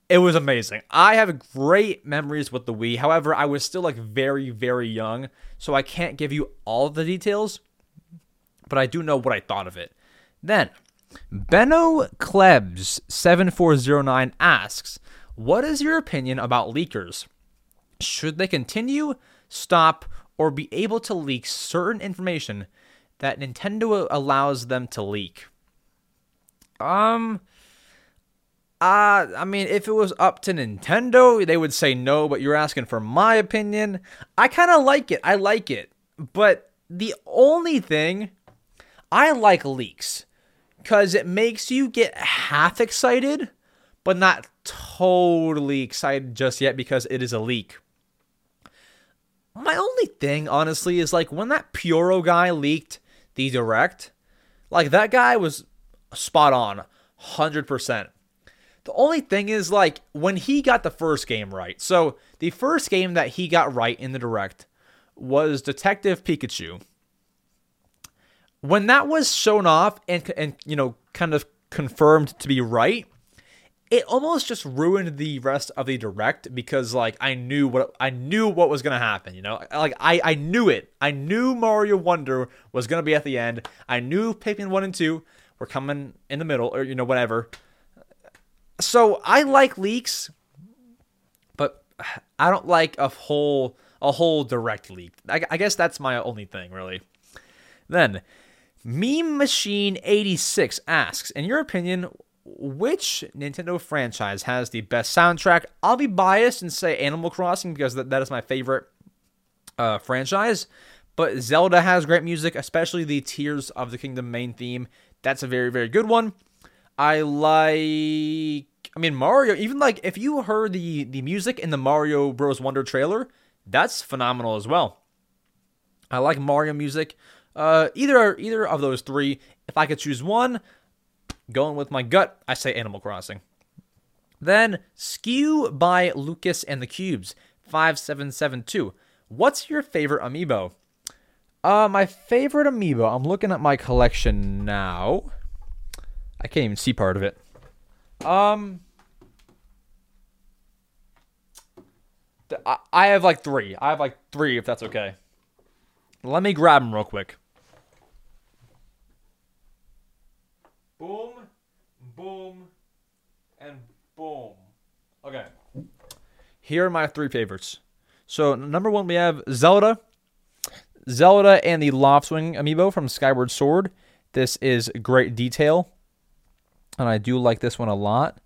Speaker 1: It was amazing. I have great memories with the Wii. However, I was still like very very young, so I can't give you all the details, but I do know what I thought of it. Then Benno Klebs 7409 asks, What is your opinion about leakers? Should they continue, stop, or be able to leak certain information that Nintendo allows them to leak? Um, uh, I mean, if it was up to Nintendo, they would say no, but you're asking for my opinion. I kind of like it. I like it. But the only thing, I like leaks because it makes you get half excited, but not totally excited just yet because it is a leak. My only thing, honestly, is like when that Puro guy leaked the direct, like that guy was spot on, 100%. The only thing is, like, when he got the first game right, so the first game that he got right in the direct was Detective Pikachu when that was shown off and and you know kind of confirmed to be right, it almost just ruined the rest of the direct because like I knew what I knew what was gonna happen, you know? Like I, I knew it. I knew Mario Wonder was gonna be at the end. I knew Pikmin 1 and 2 were coming in the middle, or you know, whatever. So I like leaks, but I don't like a whole a whole direct leak. I, I guess that's my only thing, really. Then, Meme Machine 86 asks, in your opinion, which Nintendo franchise has the best soundtrack? I'll be biased and say Animal Crossing because that, that is my favorite uh, franchise. But Zelda has great music, especially the Tears of the Kingdom main theme. That's a very, very good one. I like. I mean, Mario. Even like if you heard the the music in the Mario Bros. Wonder trailer, that's phenomenal as well. I like Mario music. Uh, either either of those three. If I could choose one, Going with my gut, I say Animal Crossing. Then, Skew by Lucas and the Cubes, 5772. What's your favorite amiibo? Uh, my favorite amiibo, I'm looking at my collection now. I can't even see part of it. Um, I have like three. I have like three, if that's okay. Let me grab them real quick. Boom, boom, and boom. Okay. Here are my three favorites. So number one, we have Zelda. Zelda and the Loftwing amiibo from Skyward Sword. This is great detail, and I do like this one a lot.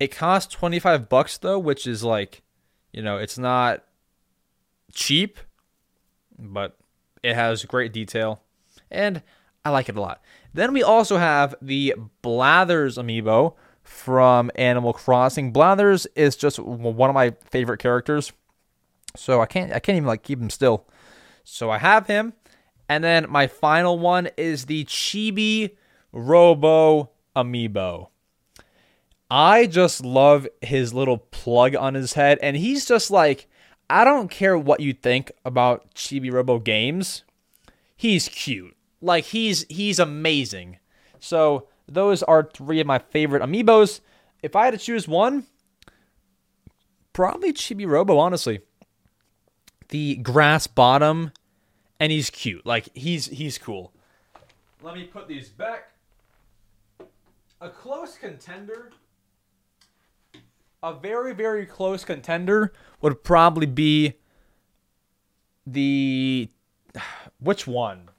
Speaker 1: It costs 25 bucks though, which is like, you know, it's not cheap, but it has great detail, and I like it a lot. Then we also have the Blathers amiibo from Animal Crossing. Blathers is just one of my favorite characters. So I can't I can't even like keep him still. So I have him. And then my final one is the Chibi Robo amiibo. I just love his little plug on his head and he's just like I don't care what you think about Chibi Robo games. He's cute. Like he's he's amazing. So those are three of my favorite amiibos. If I had to choose one, probably Chibi Robo, honestly. The grass bottom, and he's cute. Like he's he's cool. Let me put these back. A close contender. A very, very close contender would probably be the which one?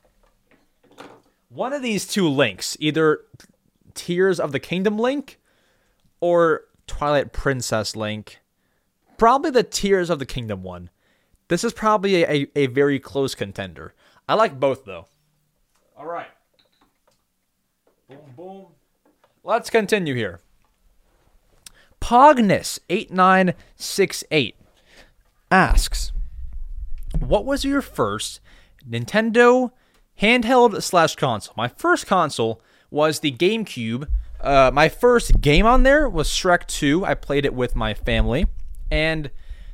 Speaker 1: one of these two links, either Tears of the Kingdom link or Twilight Princess link. Probably the Tears of the Kingdom one. This is probably a, a, a very close contender. I like both though. All right. Boom, boom. Let's continue here. Pognus8968 asks, What was your first Nintendo handheld slash console. My first console was the GameCube. Uh, my first game on there was Shrek 2. I played it with my family. And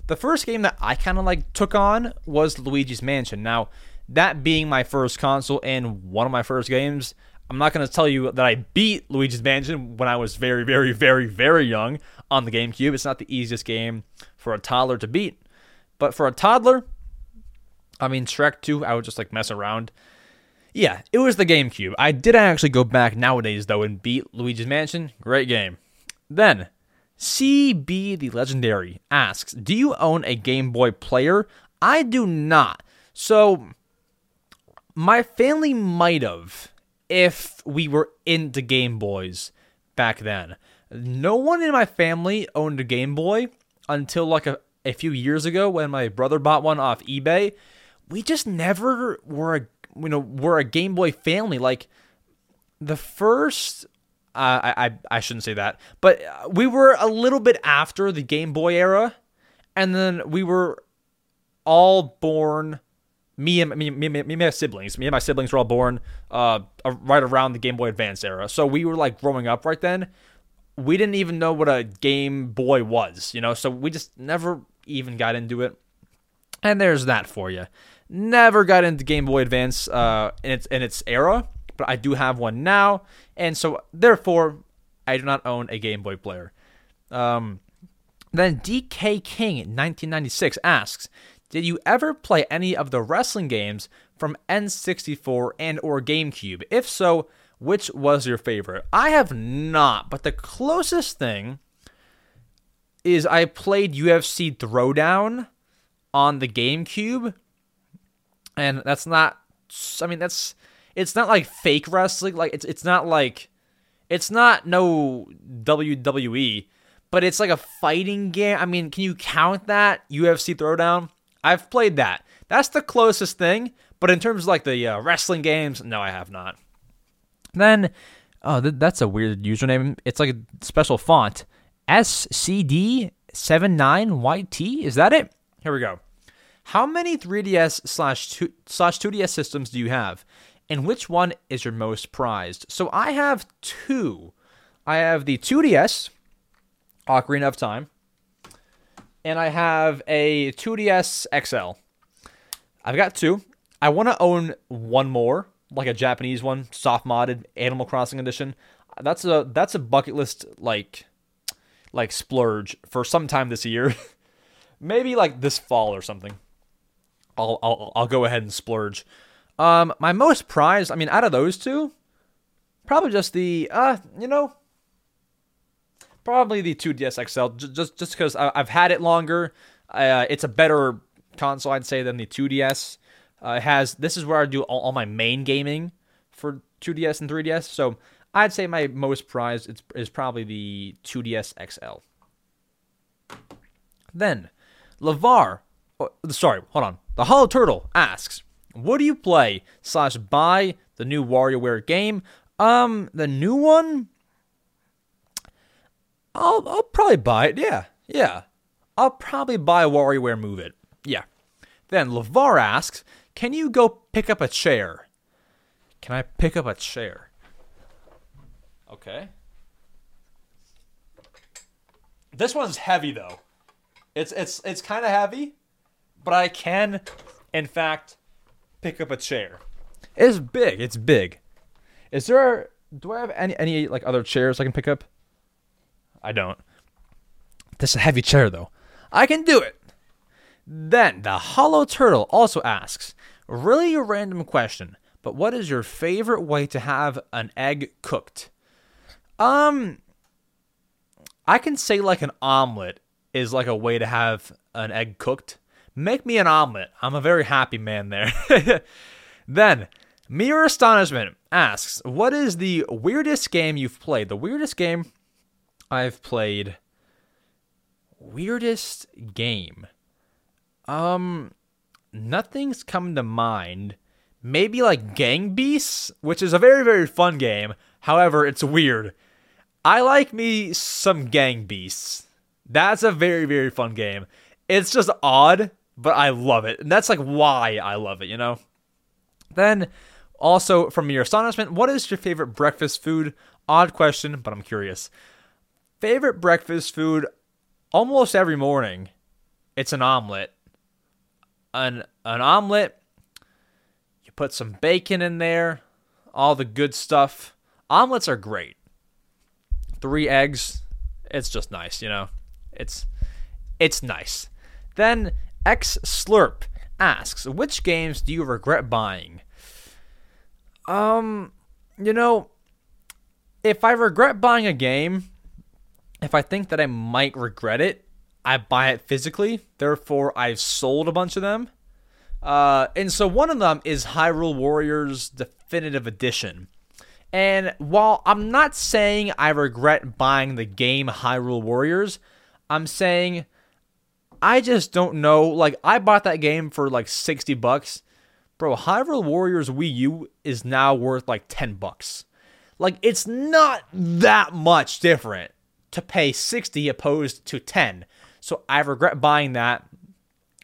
Speaker 1: the first game that I kind of like took on was Luigi's Mansion. Now, that being my first console and one of my first games, I'm not going to tell you that I beat Luigi's Mansion when I was very, very, very, very young on the GameCube. It's not the easiest game for a toddler to beat. But for a toddler, I mean, Shrek 2, I would just like mess around. Yeah, it was the GameCube. I did actually go back nowadays though and beat Luigi's Mansion. Great game. Then, CB the Legendary asks, "Do you own a Game Boy player?" I do not. So, my family might have if we were into Game Boys back then. No one in my family owned a Game Boy until like a, a few years ago when my brother bought one off eBay. We just never were a you know we're a Game Boy family. Like the first, uh, I, I I shouldn't say that, but we were a little bit after the Game Boy era, and then we were all born. Me and me, me, me, me, my siblings. Me and my siblings were all born uh, right around the Game Boy Advance era. So we were like growing up right then. We didn't even know what a Game Boy was, you know. So we just never even got into it. And there's that for you. Never got into Game Boy Advance uh, in its in its era, but I do have one now, and so therefore, I do not own a Game Boy player. Um, then DK King in 1996 asks, "Did you ever play any of the wrestling games from N64 and or GameCube? If so, which was your favorite?" I have not, but the closest thing is I played UFC Throwdown on the GameCube, and that's not. I mean, that's it's not like fake wrestling. Like it's it's not like it's not no WWE, but it's like a fighting game. I mean, can you count that UFC Throwdown? I've played that. That's the closest thing. But in terms of like the uh, wrestling games, no, I have not. Then, oh, th- that's a weird username. It's like a special font. SCD79YT. Is that it? Here we go. How many 3DS slash 2, slash 2DS systems do you have? And which one is your most prized? So I have two. I have the 2DS, Ocarina of Time, and I have a 2DS XL. I've got two. I want to own one more, like a Japanese one, soft modded Animal Crossing edition. That's a that's a bucket list like like splurge for some time this year. Maybe like this fall or something. I'll I'll I'll go ahead and splurge. Um, my most prized, I mean, out of those two, probably just the uh, you know, probably the 2DS XL, just just because I've had it longer. Uh, it's a better console, I'd say, than the 2DS. Uh, it has this is where I do all, all my main gaming for 2DS and 3DS. So I'd say my most prized is, is probably the 2DS XL. Then, Lavar, oh, sorry, hold on. The Hollow Turtle asks, "What do you play slash buy the new WarioWare game? Um, the new one. I'll I'll probably buy it. Yeah, yeah. I'll probably buy WarioWare Move It. Yeah. Then Lavar asks, "Can you go pick up a chair? Can I pick up a chair?" Okay. This one's heavy though. It's it's it's kind of heavy, but I can, in fact, pick up a chair. It's big. It's big. Is there? Do I have any any like other chairs I can pick up? I don't. This is a heavy chair though. I can do it. Then the Hollow Turtle also asks, really a random question, but what is your favorite way to have an egg cooked? Um, I can say like an omelet is like a way to have an egg cooked. Make me an omelet. I'm a very happy man there. then, Mere Astonishment asks, What is the weirdest game you've played? The weirdest game I've played. Weirdest game. Um, nothing's come to mind. Maybe like Gang Beasts, which is a very, very fun game. However, it's weird. I like me some Gang Beasts. That's a very, very fun game. It's just odd, but I love it. And that's like why I love it, you know? Then, also from your astonishment, what is your favorite breakfast food? Odd question, but I'm curious. Favorite breakfast food almost every morning. It's an omelet. An an omelet. You put some bacon in there, all the good stuff. Omelets are great. Three eggs, it's just nice, you know. It's it's nice. Then X Slurp asks, which games do you regret buying? Um, you know, if I regret buying a game, if I think that I might regret it, I buy it physically. Therefore, I've sold a bunch of them. Uh, and so one of them is Hyrule Warriors Definitive Edition. And while I'm not saying I regret buying the game Hyrule Warriors, I'm saying I just don't know. Like I bought that game for like 60 bucks. Bro, Hyrule Warriors Wii U is now worth like 10 bucks. Like it's not that much different to pay 60 opposed to 10. So I regret buying that.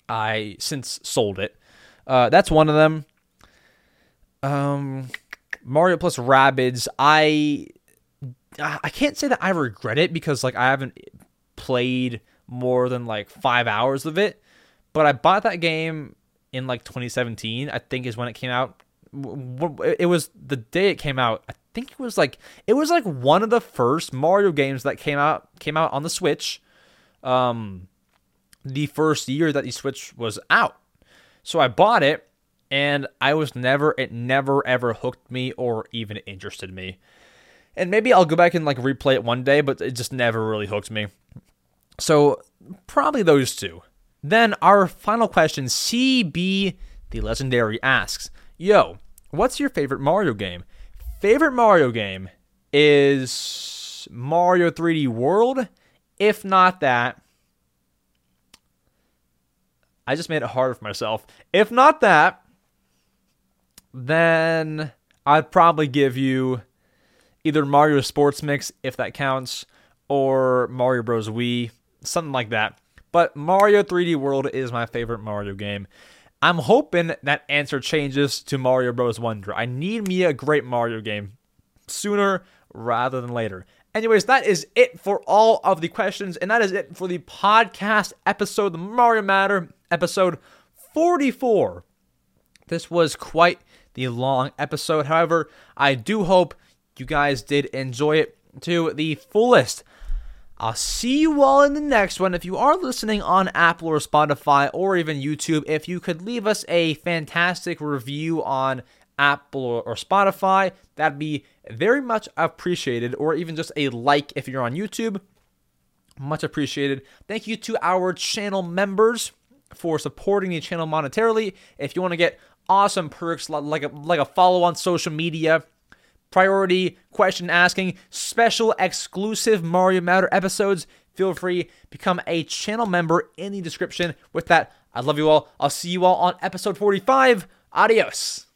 Speaker 1: I since sold it. Uh, that's one of them. Um, Mario plus Rabbids. I I can't say that I regret it because like I haven't played more than like five hours of it. But I bought that game in like 2017, I think is when it came out. It was the day it came out, I think it was like it was like one of the first Mario games that came out came out on the Switch. Um the first year that the Switch was out. So I bought it and I was never it never ever hooked me or even interested me. And maybe I'll go back and like replay it one day, but it just never really hooked me. So probably those two. Then our final question, CB the legendary asks, "Yo, what's your favorite Mario game?" Favorite Mario game is Mario 3D World. If not that, I just made it harder for myself. If not that, then I'd probably give you either Mario Sports Mix, if that counts, or Mario Bros. Wii, something like that. But Mario 3D World is my favorite Mario game. I'm hoping that answer changes to Mario Bros. Wonder. I need me a great Mario game sooner rather than later. Anyways, that is it for all of the questions, and that is it for the podcast episode, the Mario Matter episode 44. This was quite the long episode. However, I do hope you guys did enjoy it to the fullest. I'll see you all in the next one. If you are listening on Apple or Spotify or even YouTube, if you could leave us a fantastic review on Apple or Spotify, that'd be very much appreciated. Or even just a like if you're on YouTube, much appreciated. Thank you to our channel members for supporting the channel monetarily. If you want to get awesome perks like a, like a follow on social media, priority question asking, special exclusive Mario Matter episodes, feel free become a channel member in the description. With that, I love you all. I'll see you all on episode 45. Adios.